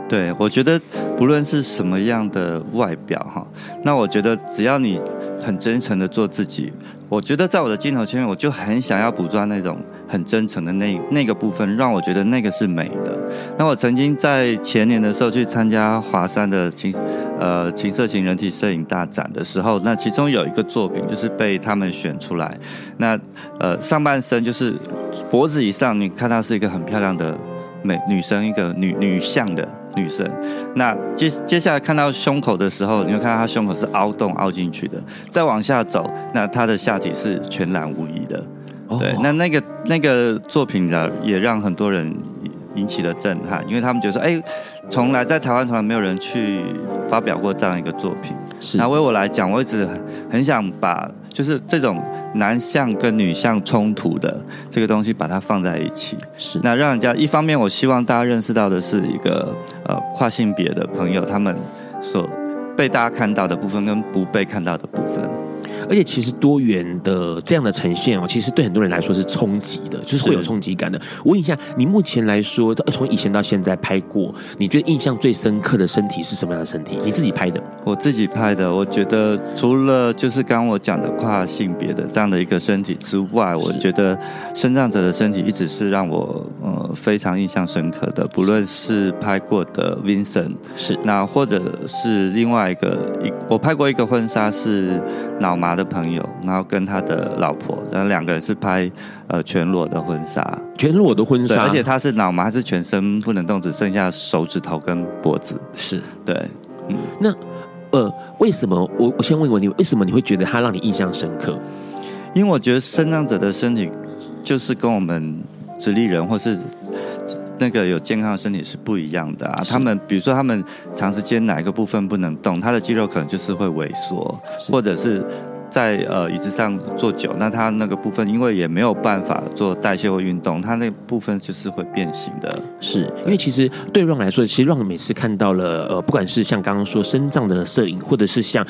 S3: 对，我觉得不论是什么样的外表哈，那我觉得只要你很真诚的做自己，我觉得在我的镜头前面，我就很想要捕捉那种很真诚的那那个部分，让我觉得那个是美的。那我曾经在前年的时候去参加华山的情呃情色型人体摄影大展的时候，那其中有一个作品就是被他们选出来，那呃上半身就是脖子以上，你看到是一个很漂亮的美女生，一个女女相的。女生，那接接下来看到胸口的时候，你会看到她胸口是凹洞凹进去的。再往下走，那她的下体是全然无遗的。对，那那个那个作品呢，也让很多人引起了震撼，因为他们觉得说，哎，从来在台湾从来没有人去发表过这样一个作品。是，那为我来讲，我一直很很想把就是这种。男相跟女相冲突的这个东西，把它放在一起，是那让人家一方面，我希望大家认识到的是一个呃跨性别的朋友，他们所被大家看到的部分跟不被看到的部分。
S2: 而且其实多元的这样的呈现哦，其实对很多人来说是冲击的，就是会有冲击感的。我问一下，你目前来说，从以前到现在拍过，你觉得印象最深刻的身体是什么样的身体？你自己拍的？
S3: 我自己拍的，我觉得除了就是刚刚我讲的跨性别的这样的一个身体之外，我觉得身障者的身体一直是让我呃非常印象深刻的。不论是拍过的 Vincent，是那或者是另外一个一，我拍过一个婚纱是脑麻的朋友，然后跟他的老婆，然后两个人是拍呃全裸的婚纱，
S2: 全裸的婚纱，
S3: 而且他是脑麻，是全身不能动，只剩下手指头跟脖子。
S2: 是
S3: 对，
S2: 嗯，那呃，为什么我我先问一问你，为什么你会觉得他让你印象深刻？
S3: 因为我觉得身障者的身体就是跟我们直立人或是。那个有健康的身体是不一样的啊，他们比如说他们长时间哪一个部分不能动，他的肌肉可能就是会萎缩，或者是。在呃椅子上坐久，那他那个部分因为也没有办法做代谢或运动，他那部分就是会变形的。
S2: 是因为其实对让来说，其实让每次看到了呃，不管是像刚刚说肾脏的摄影，或者是像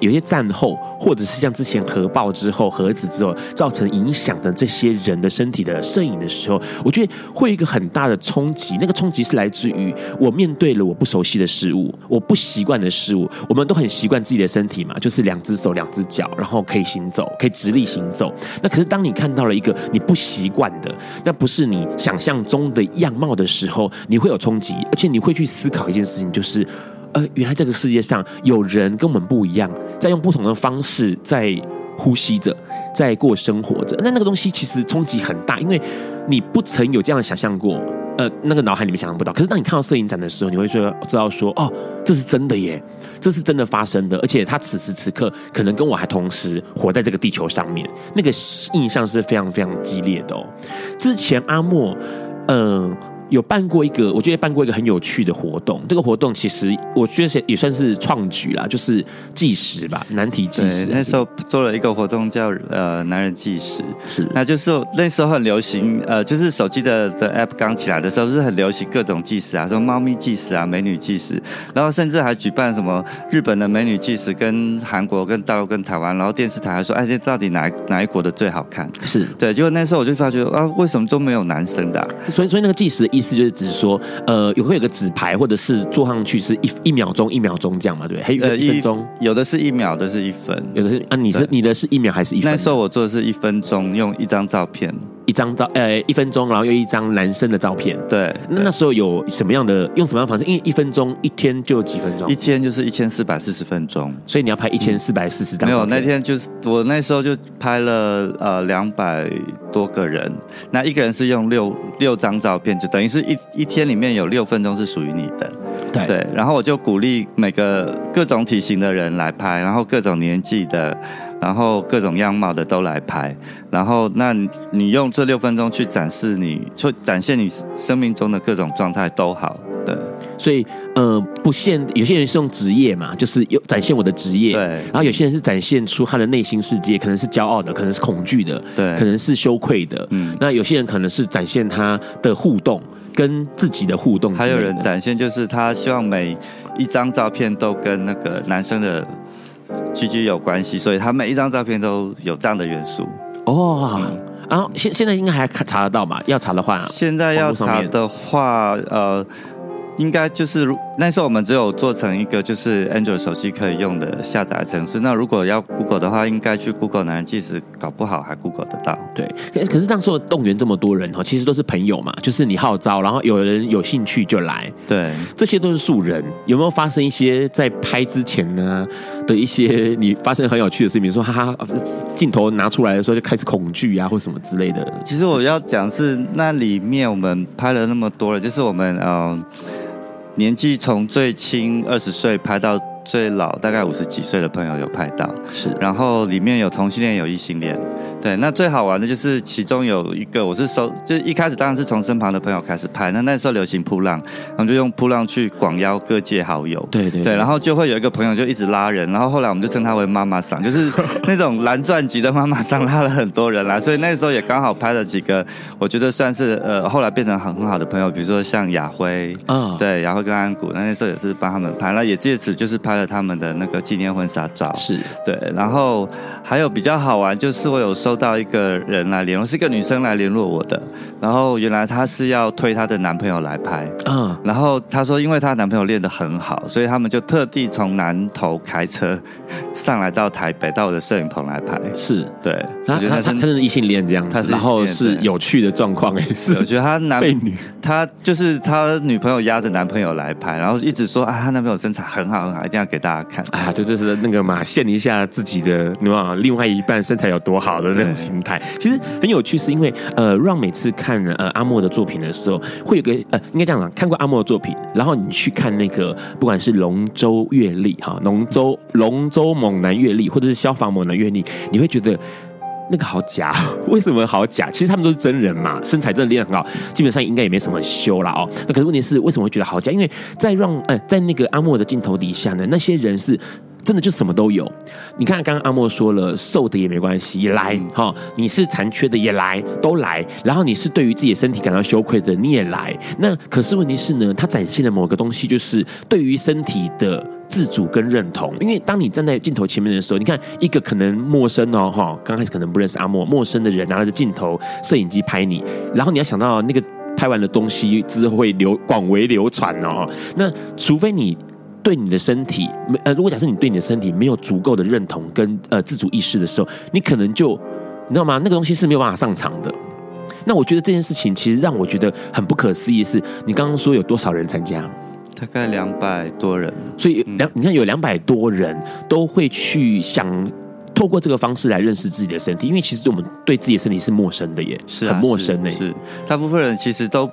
S2: 有些战后，或者是像之前核爆之后、核子之后造成影响的这些人的身体的摄影的时候，我觉得会有一个很大的冲击。那个冲击是来自于我面对了我不熟悉的事物，我不习惯的事物。我们都很习惯自己的身体嘛，就是两只手、两只脚。然后可以行走，可以直立行走。那可是当你看到了一个你不习惯的，那不是你想象中的样貌的时候，你会有冲击，而且你会去思考一件事情，就是呃，原来这个世界上有人跟我们不一样，在用不同的方式在呼吸着，在过生活着。那那个东西其实冲击很大，因为你不曾有这样的想象过。呃，那个脑海里面想象不到，可是当你看到摄影展的时候，你会说知道说，哦，这是真的耶，这是真的发生的，而且他此时此刻可能跟我还同时活在这个地球上面，那个印象是非常非常激烈的哦。之前阿莫，嗯、有办过一个，我觉得办过一个很有趣的活动。这个活动其实我觉得也算是创举啦，就是计时吧，难题计时。
S3: 那时候做了一个活动叫呃“男人计时”，是，那就是那时候很流行，呃，就是手机的的 app 刚起来的时候，是很流行各种计时啊，说猫咪计时啊，美女计时，然后甚至还举办什么日本的美女计时，跟韩国、跟大陆、跟台湾，然后电视台还说，哎，这到底哪哪一国的最好看？是对，结果那时候我就发觉啊，为什么都没有男生的啊？
S2: 所以，所以那个计时。意思就是指说，呃，有会有个纸牌，或者是坐上去是一一秒钟一秒钟这样嘛，对不对？还有一分钟，
S3: 有的是一秒的是一分，
S2: 有的是啊，你是你的是一秒还是一分？
S3: 那时候我做的是一分钟，用一张照片。
S2: 一张照，呃，一分钟，然后又一张男生的照片。
S3: 对，
S2: 那那时候有什么样的，用什么样的方式？因为一分钟一天就几分钟？
S3: 一天就是一千四百四十分钟，
S2: 所以你要拍一千四百四十张。
S3: 没有，那天就是我那时候就拍了呃两百多个人，那一个人是用六六张照片，就等于是一一天里面有六分钟是属于你的。对，对，然后我就鼓励每个各种体型的人来拍，然后各种年纪的。然后各种样貌的都来拍，然后那你用这六分钟去展示你，就展现你生命中的各种状态都好，对。
S2: 所以呃，不限有些人是用职业嘛，就是有展现我的职业，
S3: 对。
S2: 然后有些人是展现出他的内心世界，可能是骄傲的，可能是恐惧的，
S3: 对，
S2: 可能是羞愧的，嗯。那有些人可能是展现他的互动，跟自己的互动，
S3: 还有人展现就是他希望每一张照片都跟那个男生的 GG 有关系，所以他每一张照片都有这样的元素。
S2: 哦，然后现现在应该还查得到吧？要查的话，
S3: 现在要查的话，呃。应该就是那时候我们只有做成一个就是 Android 手机可以用的下载程式。那如果要 Google 的话，应该去 Google 男人即使，搞不好还 Google 得到。
S2: 对，可是当时动员这么多人哈，其实都是朋友嘛，就是你号召，然后有人有兴趣就来。
S3: 对，
S2: 这些都是素人。有没有发生一些在拍之前呢的一些你发生很有趣的事情？比如说，哈哈，镜头拿出来的时候就开始恐惧啊，或什么之类的。
S3: 其实我要讲是那里面我们拍了那么多了，就是我们嗯。呃年纪从最轻二十岁拍到最老大概五十几岁的朋友有拍到，
S2: 是，然
S3: 后里面有同性恋有异性恋，对，那最好玩的就是其中有一个我是收，就一开始当然是从身旁的朋友开始拍，那那时候流行扑浪，我们就用扑浪去广邀各界好友，
S2: 对对对，
S3: 对，然后就会有一个朋友就一直拉人，然后后来我们就称他为妈妈桑，就是那种蓝钻级的妈妈桑拉了很多人来，所以那时候也刚好拍了几个，我觉得算是呃后来变成很很好的朋友，比如说像雅辉啊，对，亚辉跟安谷，那那时候也是帮他们拍，那也借此就是拍。拍了他们的那个纪念婚纱照，
S2: 是。
S3: 对，然后还有比较好玩，就是我有收到一个人来联络，是一个女生来联络我的，然后原来她是要推她的男朋友来拍，嗯，然后她说，因为她男朋友练得很好，所以他们就特地从南投开车上来到台北，到我的摄影棚来拍，
S2: 是。
S3: 对，
S2: 他他他是异性恋这样，他是然后是有趣的状况，哎，是，
S3: 我觉得他男 <laughs>
S2: 女，
S3: 他就是他女朋友压着男朋友来拍，然后一直说啊，她男朋友身材很好很好，一定要。给大家看，
S2: 哎呀，这就是那个嘛，现一下自己的，你知道另外一半身材有多好的那种心态。其实很有趣，是因为呃，让每次看呃阿莫的作品的时候，会有个呃，应该这样讲，看过阿莫的作品，然后你去看那个，不管是龙舟阅历哈，龙舟龙舟猛男阅历，或者是消防猛男阅历，你会觉得。那个好假，<laughs> 为什么好假？其实他们都是真人嘛，身材真的练得很好，基本上应该也没什么修了哦。那可是问题是，为什么会觉得好假？因为在让呃，在那个阿莫的镜头底下呢，那些人是真的就什么都有。你看，刚刚阿莫说了，瘦的也没关系，也来哈、哦；你是残缺的也来，都来。然后你是对于自己的身体感到羞愧的，你也来。那可是问题是呢，它展现的某个东西，就是对于身体的。自主跟认同，因为当你站在镜头前面的时候，你看一个可能陌生哦，哈，刚开始可能不认识阿莫，陌生的人拿着镜头、摄影机拍你，然后你要想到那个拍完的东西之后会流广为流传哦，那除非你对你的身体没，呃，如果假设你对你的身体没有足够的认同跟呃自主意识的时候，你可能就你知道吗？那个东西是没有办法上场的。那我觉得这件事情其实让我觉得很不可思议，是你刚刚说有多少人参加？
S3: 大概两百多人，
S2: 所以两你看有两百多人都会去想透过这个方式来认识自己的身体，因为其实我们对自己的身体是陌生的耶，
S3: 是、
S2: 啊、很陌生的。
S3: 是大部分人其实都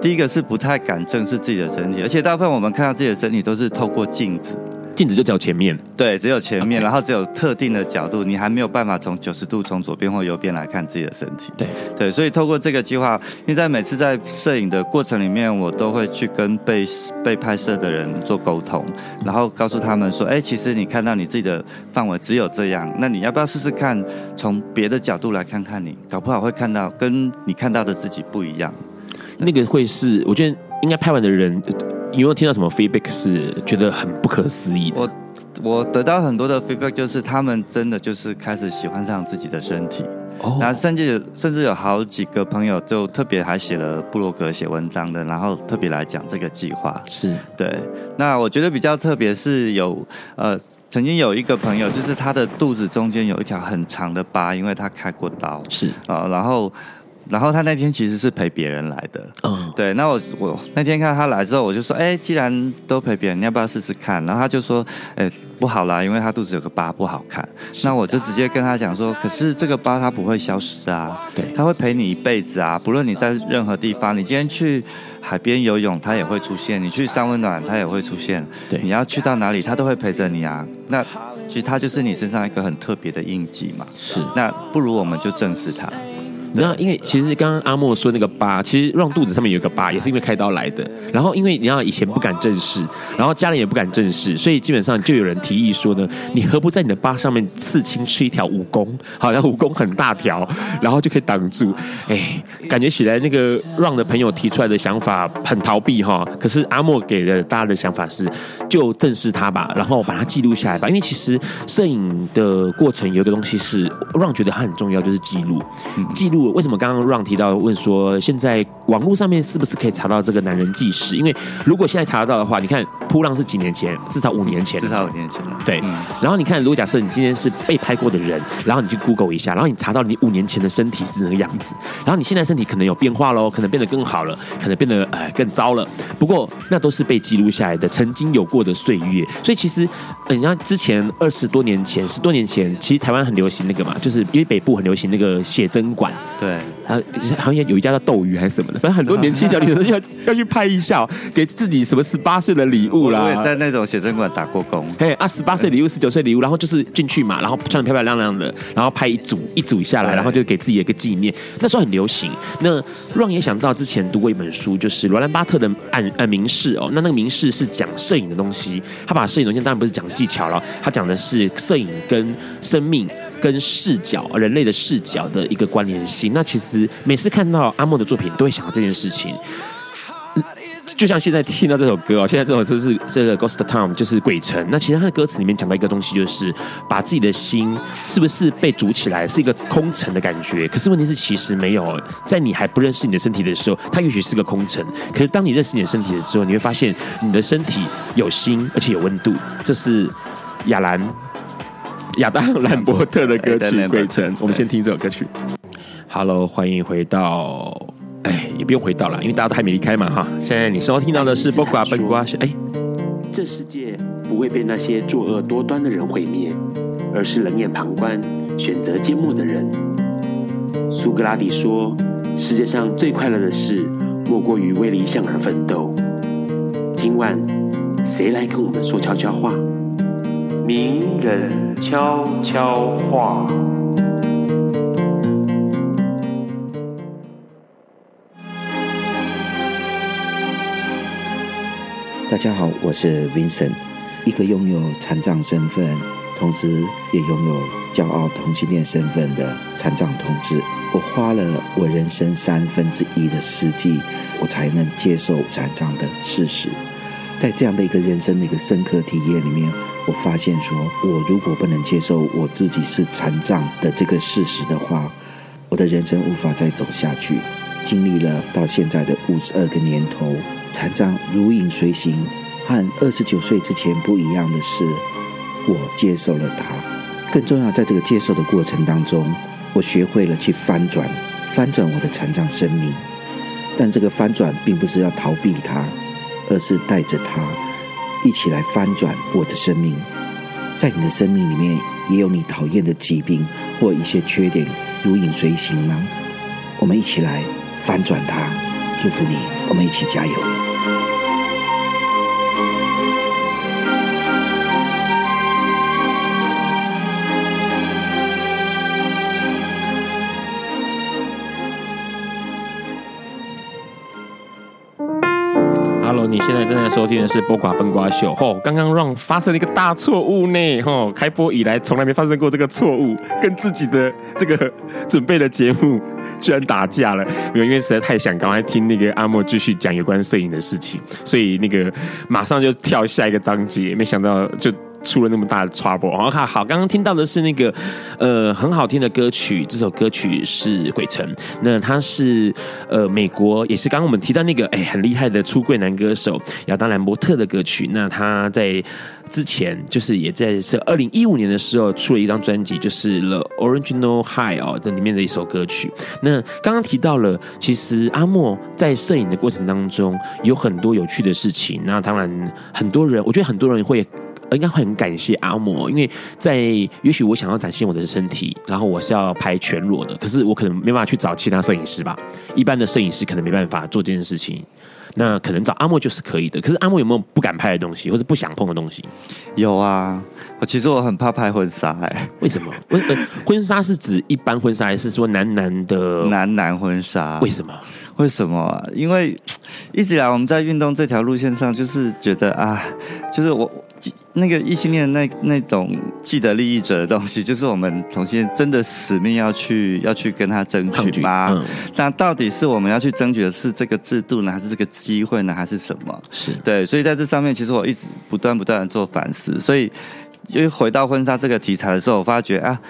S3: 第一个是不太敢正视自己的身体，而且大部分我们看到自己的身体都是透过镜子。镜子就只有前面，对，只有前面，Okay. 然后只有特定的角度，你还没有办法从九十度从左边或右边来看自己的身体。
S2: 对
S3: 对，所以透过这个计划，因为在每次在摄影的过程里面，我都会去跟被被拍摄的人做沟通，然后告诉他们说：“哎，其实你看到你自己的范围只有这样，那你要不要试试看从别的角度来看看你，搞不好会看到跟你看到的自己不一样。”
S2: 那个会是，我觉得应该拍完的人。你有没有听到什么 feedback 是觉得很不可思议的？
S3: 我我得到很多的 feedback，就是他们真的就是开始喜欢上自己的身体，哦，然后甚至甚至有好几个朋友就特别还写了布洛格写文章的，然后特别来讲这个计划。
S2: 是
S3: 对。那我觉得比较特别是有呃，曾经有一个朋友，就是他的肚子中间有一条很长的疤，因为他开过刀。
S2: 是啊，
S3: 呃，然后。然后他那天其实是陪别人来的，嗯，对。那我我那天看他来之后，我就说，哎，既然都陪别人，你要不要试试看？然后他就说，哎，不好啦，因为他肚子有个疤，不好看。那我就直接跟他讲说，可是这个疤它不会消失啊，
S2: 对，
S3: 他会陪你一辈子啊，不论你在任何地方，你今天去海边游泳，它也会出现；你去三温暖，它也会出现。
S2: 对，
S3: 你要去到哪里，它都会陪着你啊。那其实它就是你身上一个很特别的印记嘛。
S2: 是，
S3: 那不如我们就正视它。
S2: 然后因为其实刚刚阿莫说那个疤，其实让肚子上面有个疤，也是因为开刀来的。然后因为你要以前不敢正视，然后家人也不敢正视，所以基本上就有人提议说呢，你何不在你的疤上面刺青吃一条蜈蚣，好像蜈蚣很大条，然后就可以挡住。哎，感觉起来那个让的朋友提出来的想法很逃避哈。可是阿莫给了大家的想法是，就正视它吧，然后把它记录下来吧。因为其实摄影的过程有一个东西是让觉得它很重要，就是记录。记录为什么刚刚让提到问说，现在网络上面是不是可以查到这个男人纪实？因为如果现在查得到的话，你看扑浪是几年前，至少五年前，
S3: 至少五年前了。
S2: 对，然后你看，如果假设你今天是被拍过的人，然后你去 Google 一下，然后你查到你五年前的身体是那个样子，然后你现在身体可能有变化喽，可能变得更好了，可能变得呃更糟了。不过那都是被记录下来的，曾经有过的岁月。所以其实，你像之前二十多年前、十多年前，其实台湾很流行那个嘛，就是因为北部很流行那个写真馆。
S3: 对，
S2: 好像有一家叫斗鱼还是什么的，反正很多年轻小女生要要去拍一下，给自己什么十八岁的礼物啦。
S3: 我也在那种写真馆打过工。
S2: 嘿啊，十八岁礼物、十九岁礼物，然后就是进去嘛，然后穿的漂漂亮亮的，然后拍一组一组下来，然后就给自己一个纪念。那时候很流行。那让也想到之前读过一本书，就是罗兰巴特的《暗暗明示》哦。那那个明示是讲摄影的东西，他把摄影东西当然不是讲技巧了，他讲的是摄影跟生命。跟视角，人类的视角的一个关联性。那其实每次看到阿莫的作品，都会想到这件事情。就像现在听到这首歌哦，现在这首歌是这个 Ghost Town，就是鬼城。那其实他的歌词里面讲到一个东西，就是把自己的心是不是被煮起来，是一个空城的感觉。可是问题是，其实没有，在你还不认识你的身体的时候，它也许是个空城。可是当你认识你的身体的时候，你会发现你的身体有心，而且有温度。这是亚兰。亚当兰伯特的歌曲《鬼城》，我们先听这首歌曲。Hello，欢迎回到，哎，也不用回到了，因为大家都还没离开嘛，哈。现在你收听到的是《播瓜笨瓜》，哎，
S1: 这世界不会被那些作恶多端的人毁灭，而是冷眼旁观、选择缄默的人。苏格拉底说：“世界上最快乐的事，莫过于为理想而奋斗。”今晚，谁来跟我们说悄悄话？名人悄悄话。
S4: 大家好，我是 Vincent，一个拥有残障身份，同时也拥有骄傲同性恋身份的残障同志。我花了我人生三分之一的世纪，我才能接受残障的事实。在这样的一个人生的一个深刻体验里面，我发现说，我如果不能接受我自己是残障的这个事实的话，我的人生无法再走下去。经历了到现在的五十二个年头，残障如影随形，和二十九岁之前不一样的是，我接受了它。更重要，在这个接受的过程当中，我学会了去翻转，翻转我的残障生命。但这个翻转并不是要逃避它。而是带着它一起来翻转我的生命，在你的生命里面也有你讨厌的疾病或一些缺点如影随形吗？我们一起来翻转它，祝福你，我们一起加油。
S2: 收听的是《播瓜崩瓜秀》。吼，刚刚让发生了一个大错误呢。吼，开播以来从来没发生过这个错误，跟自己的这个准备的节目居然打架了。没有，因为实在太想赶快听那个阿莫继续讲有关摄影的事情，所以那个马上就跳下一个章节。没想到就。出了那么大的 trouble，好，好，刚刚听到的是那个呃很好听的歌曲，这首歌曲是《鬼城》，那他是呃美国，也是刚刚我们提到那个哎很厉害的出柜男歌手亚当兰伯特的歌曲。那他在之前就是也在是二零一五年的时候出了一张专辑，就是《The Original High》哦这里面的一首歌曲。那刚刚提到了，其实阿莫在摄影的过程当中有很多有趣的事情。那当然很多人，我觉得很多人会。应该会很感谢阿莫，因为在也许我想要展现我的身体，然后我是要拍全裸的，可是我可能没办法去找其他摄影师吧，一般的摄影师可能没办法做这件事情。那可能找阿莫就是可以的，可是阿莫有没有不敢拍的东西，或者不想碰的东西？
S3: 有啊，我其实我很怕拍婚纱，哎，
S2: 为什么？婚婚纱是指一般婚纱，还是说男男的
S3: 男男婚纱？
S2: 为什么？
S3: 为什么？因为一直以来我们在运动这条路线上，就是觉得啊，就是我。那个异性恋那那种既得利益者的东西，就是我们同性真的使命要去要去跟他争取吗？嗯，那到底是我们要去争取的是这个制度呢，还是这个机会呢，还是什么？
S2: 是
S3: 对，所以在这上面，其实我一直不断不断的做反思。所以，因为回到婚纱这个题材的时候，我发觉啊。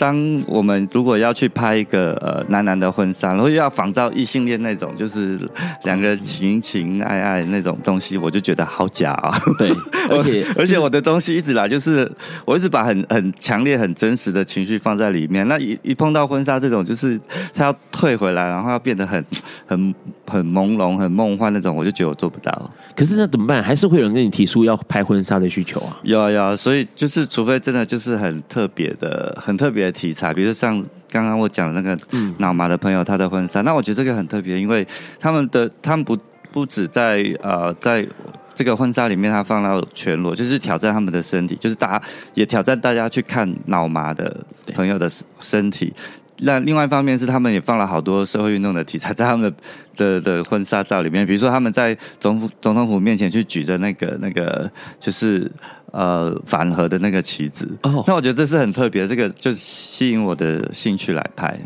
S3: 当我们如果要去拍一个呃男男的婚纱，然后又要仿照异性恋那种，就是两个人情情爱爱那种东西，我就觉得好假啊！
S2: 对，<laughs> 而且
S3: 而且我的东西一直来就是，我一直把很很强烈、很真实的情绪放在里面。那一一碰到婚纱这种，就是他要退回来，然后要变得很很很朦胧、很梦幻那种，我就觉得我做不到。
S2: 可是那怎么办？还是会有人跟你提出要拍婚纱的需求啊？
S3: 有啊有啊，所以就是除非真的就是很特别的、很特别的。题材，比如说像刚刚我讲的那个脑麻的朋友他的婚纱，嗯、那我觉得这个很特别，因为他们的他们不不止在呃在这个婚纱里面，他放到全裸，就是挑战他们的身体，就是大家也挑战大家去看脑麻的朋友的身体。那另外一方面是，他们也放了好多社会运动的题材在他们的的的婚纱照里面，比如说他们在总府总统府面前去举着那个那个就是呃反核的那个旗子。哦，那我觉得这是很特别，这个就吸引我的兴趣来拍。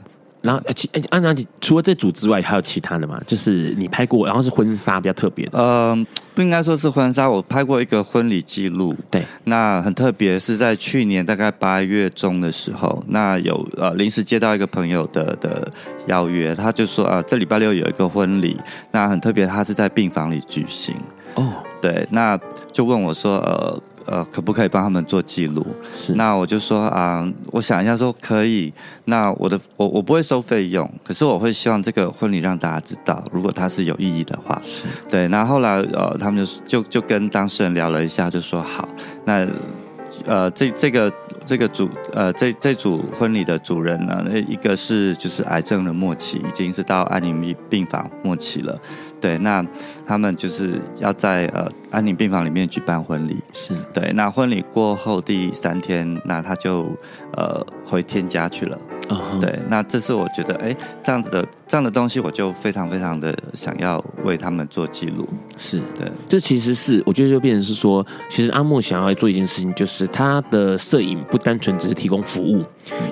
S2: 然后，其哎，安娜，除了这组之外，还有其他的吗？就是你拍过，然后是婚纱比较特别的。
S3: 嗯，不应该说是婚纱，我拍过一个婚礼记录。
S2: 对，
S3: 那很特别，是在去年大概八月中的时候，那有呃临时接到一个朋友的的邀约，他就说啊、呃，这礼拜六有一个婚礼，那很特别，他是在病房里举行。哦，对，那就问我说，呃。呃，可不可以帮他们做记录？
S2: 是，
S3: 那我就说啊、呃，我想一下，说可以。那我的我我不会收费用，可是我会希望这个婚礼让大家知道，如果它是有意义的话。是，对。那后来呃，他们就就就跟当事人聊了一下，就说好。那呃，这这个这个主呃这这组婚礼的主人呢，那一个是就是癌症的末期，已经是到安宁病房末期了。对，那他们就是要在呃安宁病房里面举办婚礼，
S2: 是
S3: 对。那婚礼过后第三天，那他就呃回天家去了。Uh huh. 对，那这是我觉得，哎，这样子的这样的东西，我就非常非常的想要为他们做记录。
S2: 是
S3: 对，
S2: 这其实是我觉得就变成是说，其实阿莫想要做一件事情，就是他的摄影不单纯只是提供服务，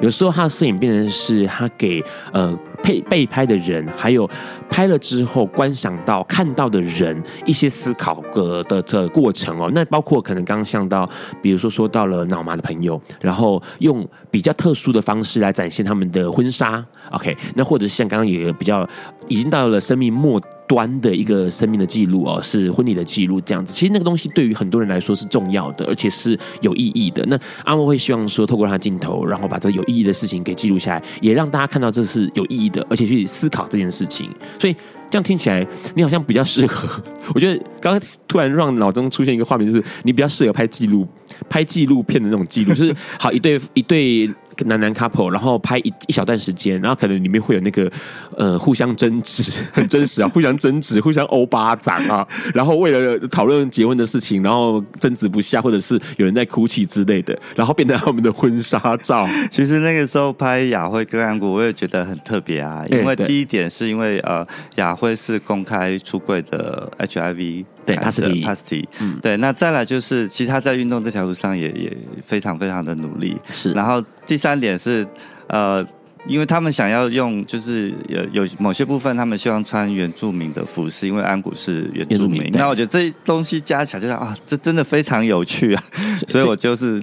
S2: 有时候他的摄影变成是他给呃。配被拍的人，还有拍了之后观赏到看到的人一些思考的的的过程哦，那包括可能刚刚想到，比如说说到了脑麻的朋友，然后用比较特殊的方式来展现他们的婚纱，OK，那或者是像刚刚有一个比较已经到了生命末端的一个生命的记录哦，是婚礼的记录这样子。其实那个东西对于很多人来说是重要的，而且是有意义的。那阿莫会希望说，透过他的镜头，然后把这有意义的事情给记录下来，也让大家看到这是有意义的，而且去思考这件事情。所以这样听起来，你好像比较适合。我觉得刚刚突然让脑中出现一个画面，就是你比较适合拍记录、拍纪录片的那种记录，就是好一对一对。男男 couple，然后拍一一小段时间，然后可能里面会有那个呃互相争执，<laughs> 很真实啊，互相争执，互相欧巴掌啊，然后为了讨论结婚的事情，然后争执不下，或者是有人在哭泣之类的，然后变成他们的婚纱照。
S3: 其实那个时候拍雅慧跟安谷，我也觉得很特别啊，因为第一点是因为呃雅慧是公开出柜的 HIV。
S2: 对，Pasti
S3: Pasti，嗯，对，那再来就是，其实他在运动这条路上也也非常非常的努力，
S2: 是。
S3: 然后第三点是，呃，因为他们想要用，就是有有某些部分，他们希望穿原住民的服饰，因为安谷是原住民。那我觉得这东西加起来，就是啊，这真的非常有趣啊，所以我就是。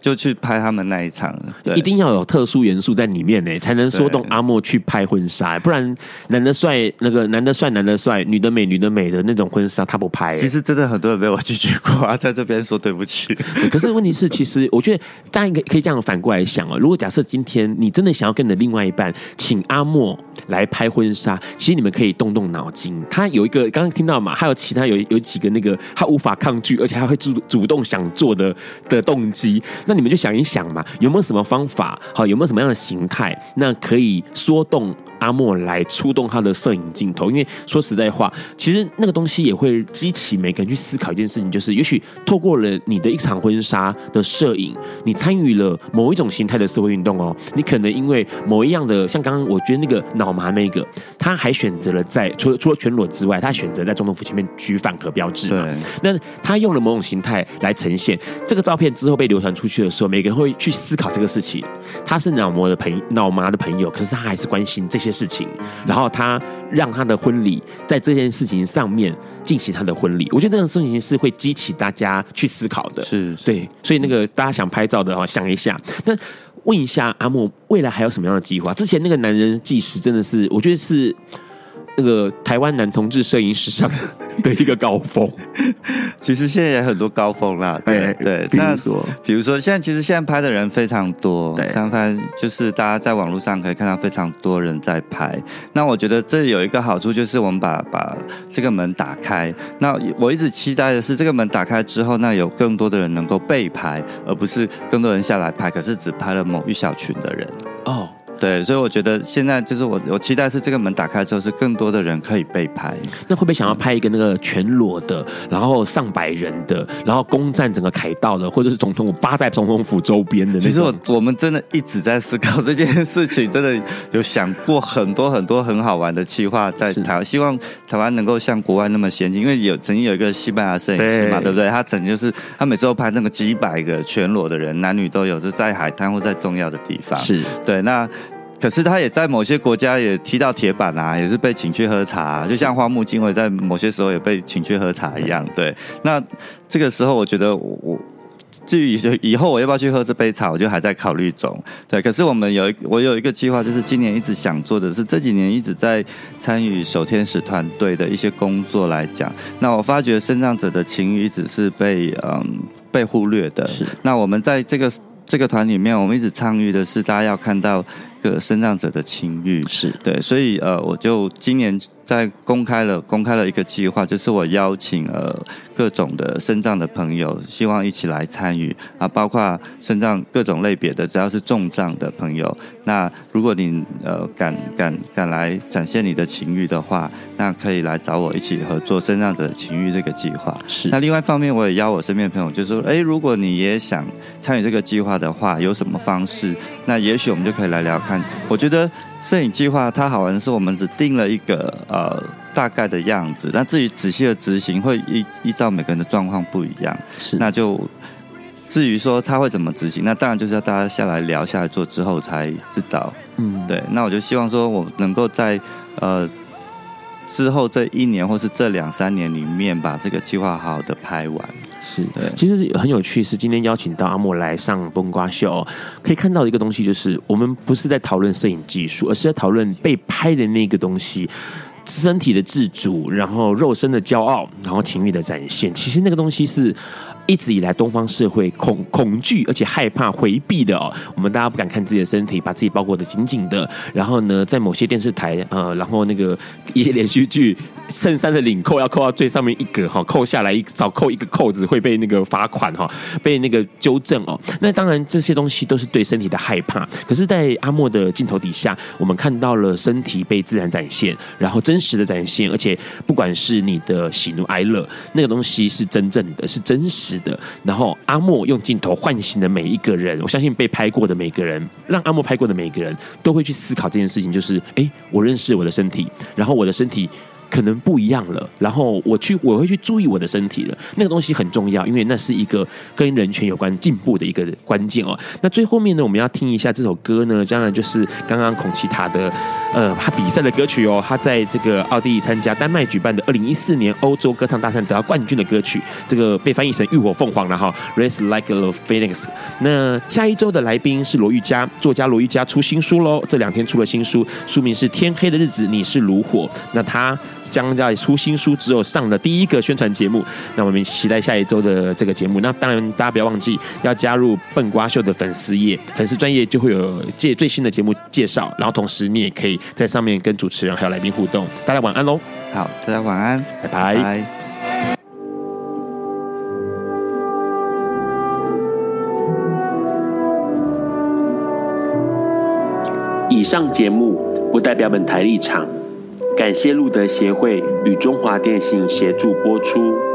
S3: 就去拍他们那一场，对，
S2: 一定要有特殊元素在里面呢，才能说动阿莫去拍婚纱，不然男的帅，那个男的帅，男的帅，女的美，女的美的那种婚纱他不拍。
S3: 其实真的很多人被我拒绝过啊，在这边说对不起。
S2: 可是问题是，其实我觉得大家可以可以这样反过来想哦，如果假设今天你真的想要跟你的另外一半请阿莫来拍婚纱，其实你们可以动动脑筋。他有一个刚刚听到嘛，还有其他有有几个那个他无法抗拒，而且他会主主动想做的的动机。那你们就想一想嘛，有没有什么方法？好，有没有什么样的形态？那可以说动。阿莫来触动他的摄影镜头，因为说实在话，其实那个东西也会激起每个人去思考一件事情，就是也许透过了你的一场婚纱的摄影，你参与了某一种形态的社会运动哦。你可能因为某一样的，像刚刚我觉得那个脑麻那个，他还选择了在除了除了全裸之外，他选择在总统府前面举反核标志嘛。那他用了某种形态来呈现这个照片之后被流传出去的时候，每个人会去思考这个事情。他是脑膜的朋脑麻的朋友，可是他还是关心这些。事情，然后他让他的婚礼在这件事情上面进行他的婚礼，我觉得这种事情是会激起大家去思考的，
S3: 是
S2: 对，所以那个大家想拍照的话，想一下。那问一下阿莫，未来还有什么样的计划？之前那个男人计时真的是，我觉得是。那个台湾男同志摄影史上的一个高峰，<laughs>
S3: 其实现在也很多高峰啦。对对，那比如说现在其实现在拍的人非常多，对，相反就是大家在网络上可以看到非常多人在拍。那我觉得这有一个好处，就是我们把把这个门打开。那我一直期待的是，这个门打开之后，那有更多的人能够被拍，而不是更多人下来拍，可是只拍了某一小群的人。哦。对，所以我觉得现在就是我，我期待是这个门打开之后，是更多的人可以被拍。
S2: 那会不会想要拍一个那个全裸的，然后上百人的，然后攻占整个凯道的，或者是总统府扒在总统府周边的？
S3: 其实我我们真的一直在思考这件事情，真的有想过很多很多很好玩的企划在台湾，希望台湾能够像国外那么先进。因为有曾经有一个西班牙摄影师嘛，对，对不对？他曾经就是他每次都拍那个几百个全裸的人，男女都有，就在海滩或在重要的地方。
S2: 是对，
S3: 那。可是他也在某些国家也踢到铁板啊，也是被请去喝茶，就像花木经纬在某些时候也被请去喝茶一样。对，那这个时候我觉得我至于以后我要不要去喝这杯茶，我就还在考虑中。对，可是我们有一我有一个计划，就是今年一直想做的是这几年一直在参与守天使团队的一些工作来讲，那我发觉身障者的情谊一直是被嗯被忽略的。是，那我们在这个这个团里面，我们一直倡议的是大家要看到。个生长者的情欲是对，所以呃，我就今年在公开了公开了一个计划，就是我邀请呃各种的身障的朋友，希望一起来参与啊，包括身障各种类别的，只要是重障的朋友，那如果你呃敢敢敢来展现你的情欲的话，那可以来找我一起合作身障者情欲这个计划。是，那另外一方面，我也邀我身边的朋友，就是说，哎，如果你也想参与这个计划的话，有什么方式？那也许我们就可以来聊。看，我觉得摄影计划它好玩的是，我们只定了一个呃大概的样子，那至于仔细的执行会依依照每个人的状况不一样，是。那就至于说他会怎么执行，那当然就是要大家下来聊下来做之后才知道，嗯，对，那我就希望说我能够在呃之后这一年或是这两三年里面把这个计划好好的拍完。
S2: 是的，其实很有趣。是今天邀请到阿莫来上崩瓜秀，可以看到一个东西，就是我们不是在讨论摄影技术，而是在讨论被拍的那个东西，身体的自主，然后肉身的骄傲，然后情欲的展现。其实那个东西是。一直以来，东方社会恐恐惧而且害怕回避的哦，我们大家不敢看自己的身体，把自己包裹的紧紧的。然后呢，在某些电视台，呃，然后那个一些连续剧，衬衫的领扣要扣到最上面一格哈，扣下来一少扣一个扣子会被那个罚款哈，被那个纠正哦。那当然这些东西都是对身体的害怕。可是，在阿莫的镜头底下，我们看到了身体被自然展现，然后真实的展现，而且不管是你的喜怒哀乐，那个东西是真正的是真实的。然后阿莫用镜头唤醒了每一个人，我相信被拍过的每个人，让阿莫拍过的每个人都会去思考这件事情，就是，哎，我认识我的身体，然后我的身体可能不一样了。然后我去，我会去注意我的身体了。那个东西很重要，因为那是一个跟人权有关进步的一个关键哦。那最后面呢，我们要听一下这首歌呢，当然就是刚刚孔奇塔的呃，他比赛的歌曲哦。他在这个奥地利参加丹麦举办的二零一四年欧洲歌唱大赛得到冠军的歌曲，这个被翻译成浴火凤凰了哈，Rise Like a Phoenix。那下一周的来宾是罗玉佳，作家罗玉佳出新书喽，这两天出了新书，书名是《天黑的日子你是炉火》。那他将在出新书之后上的第一个宣传节目，那我们期待下一周的这个节目。那当然，大家不要忘记要加入笨瓜秀的粉丝页，粉丝专业就会有借最新的节目介绍，然后同时你也可以在上面跟主持人还有来宾互动。大家晚安喽！
S3: 好，大家晚安，
S2: 拜拜。拜拜。
S1: 以上节目不代表本台立场。感谢路德协会与中华电信协助播出。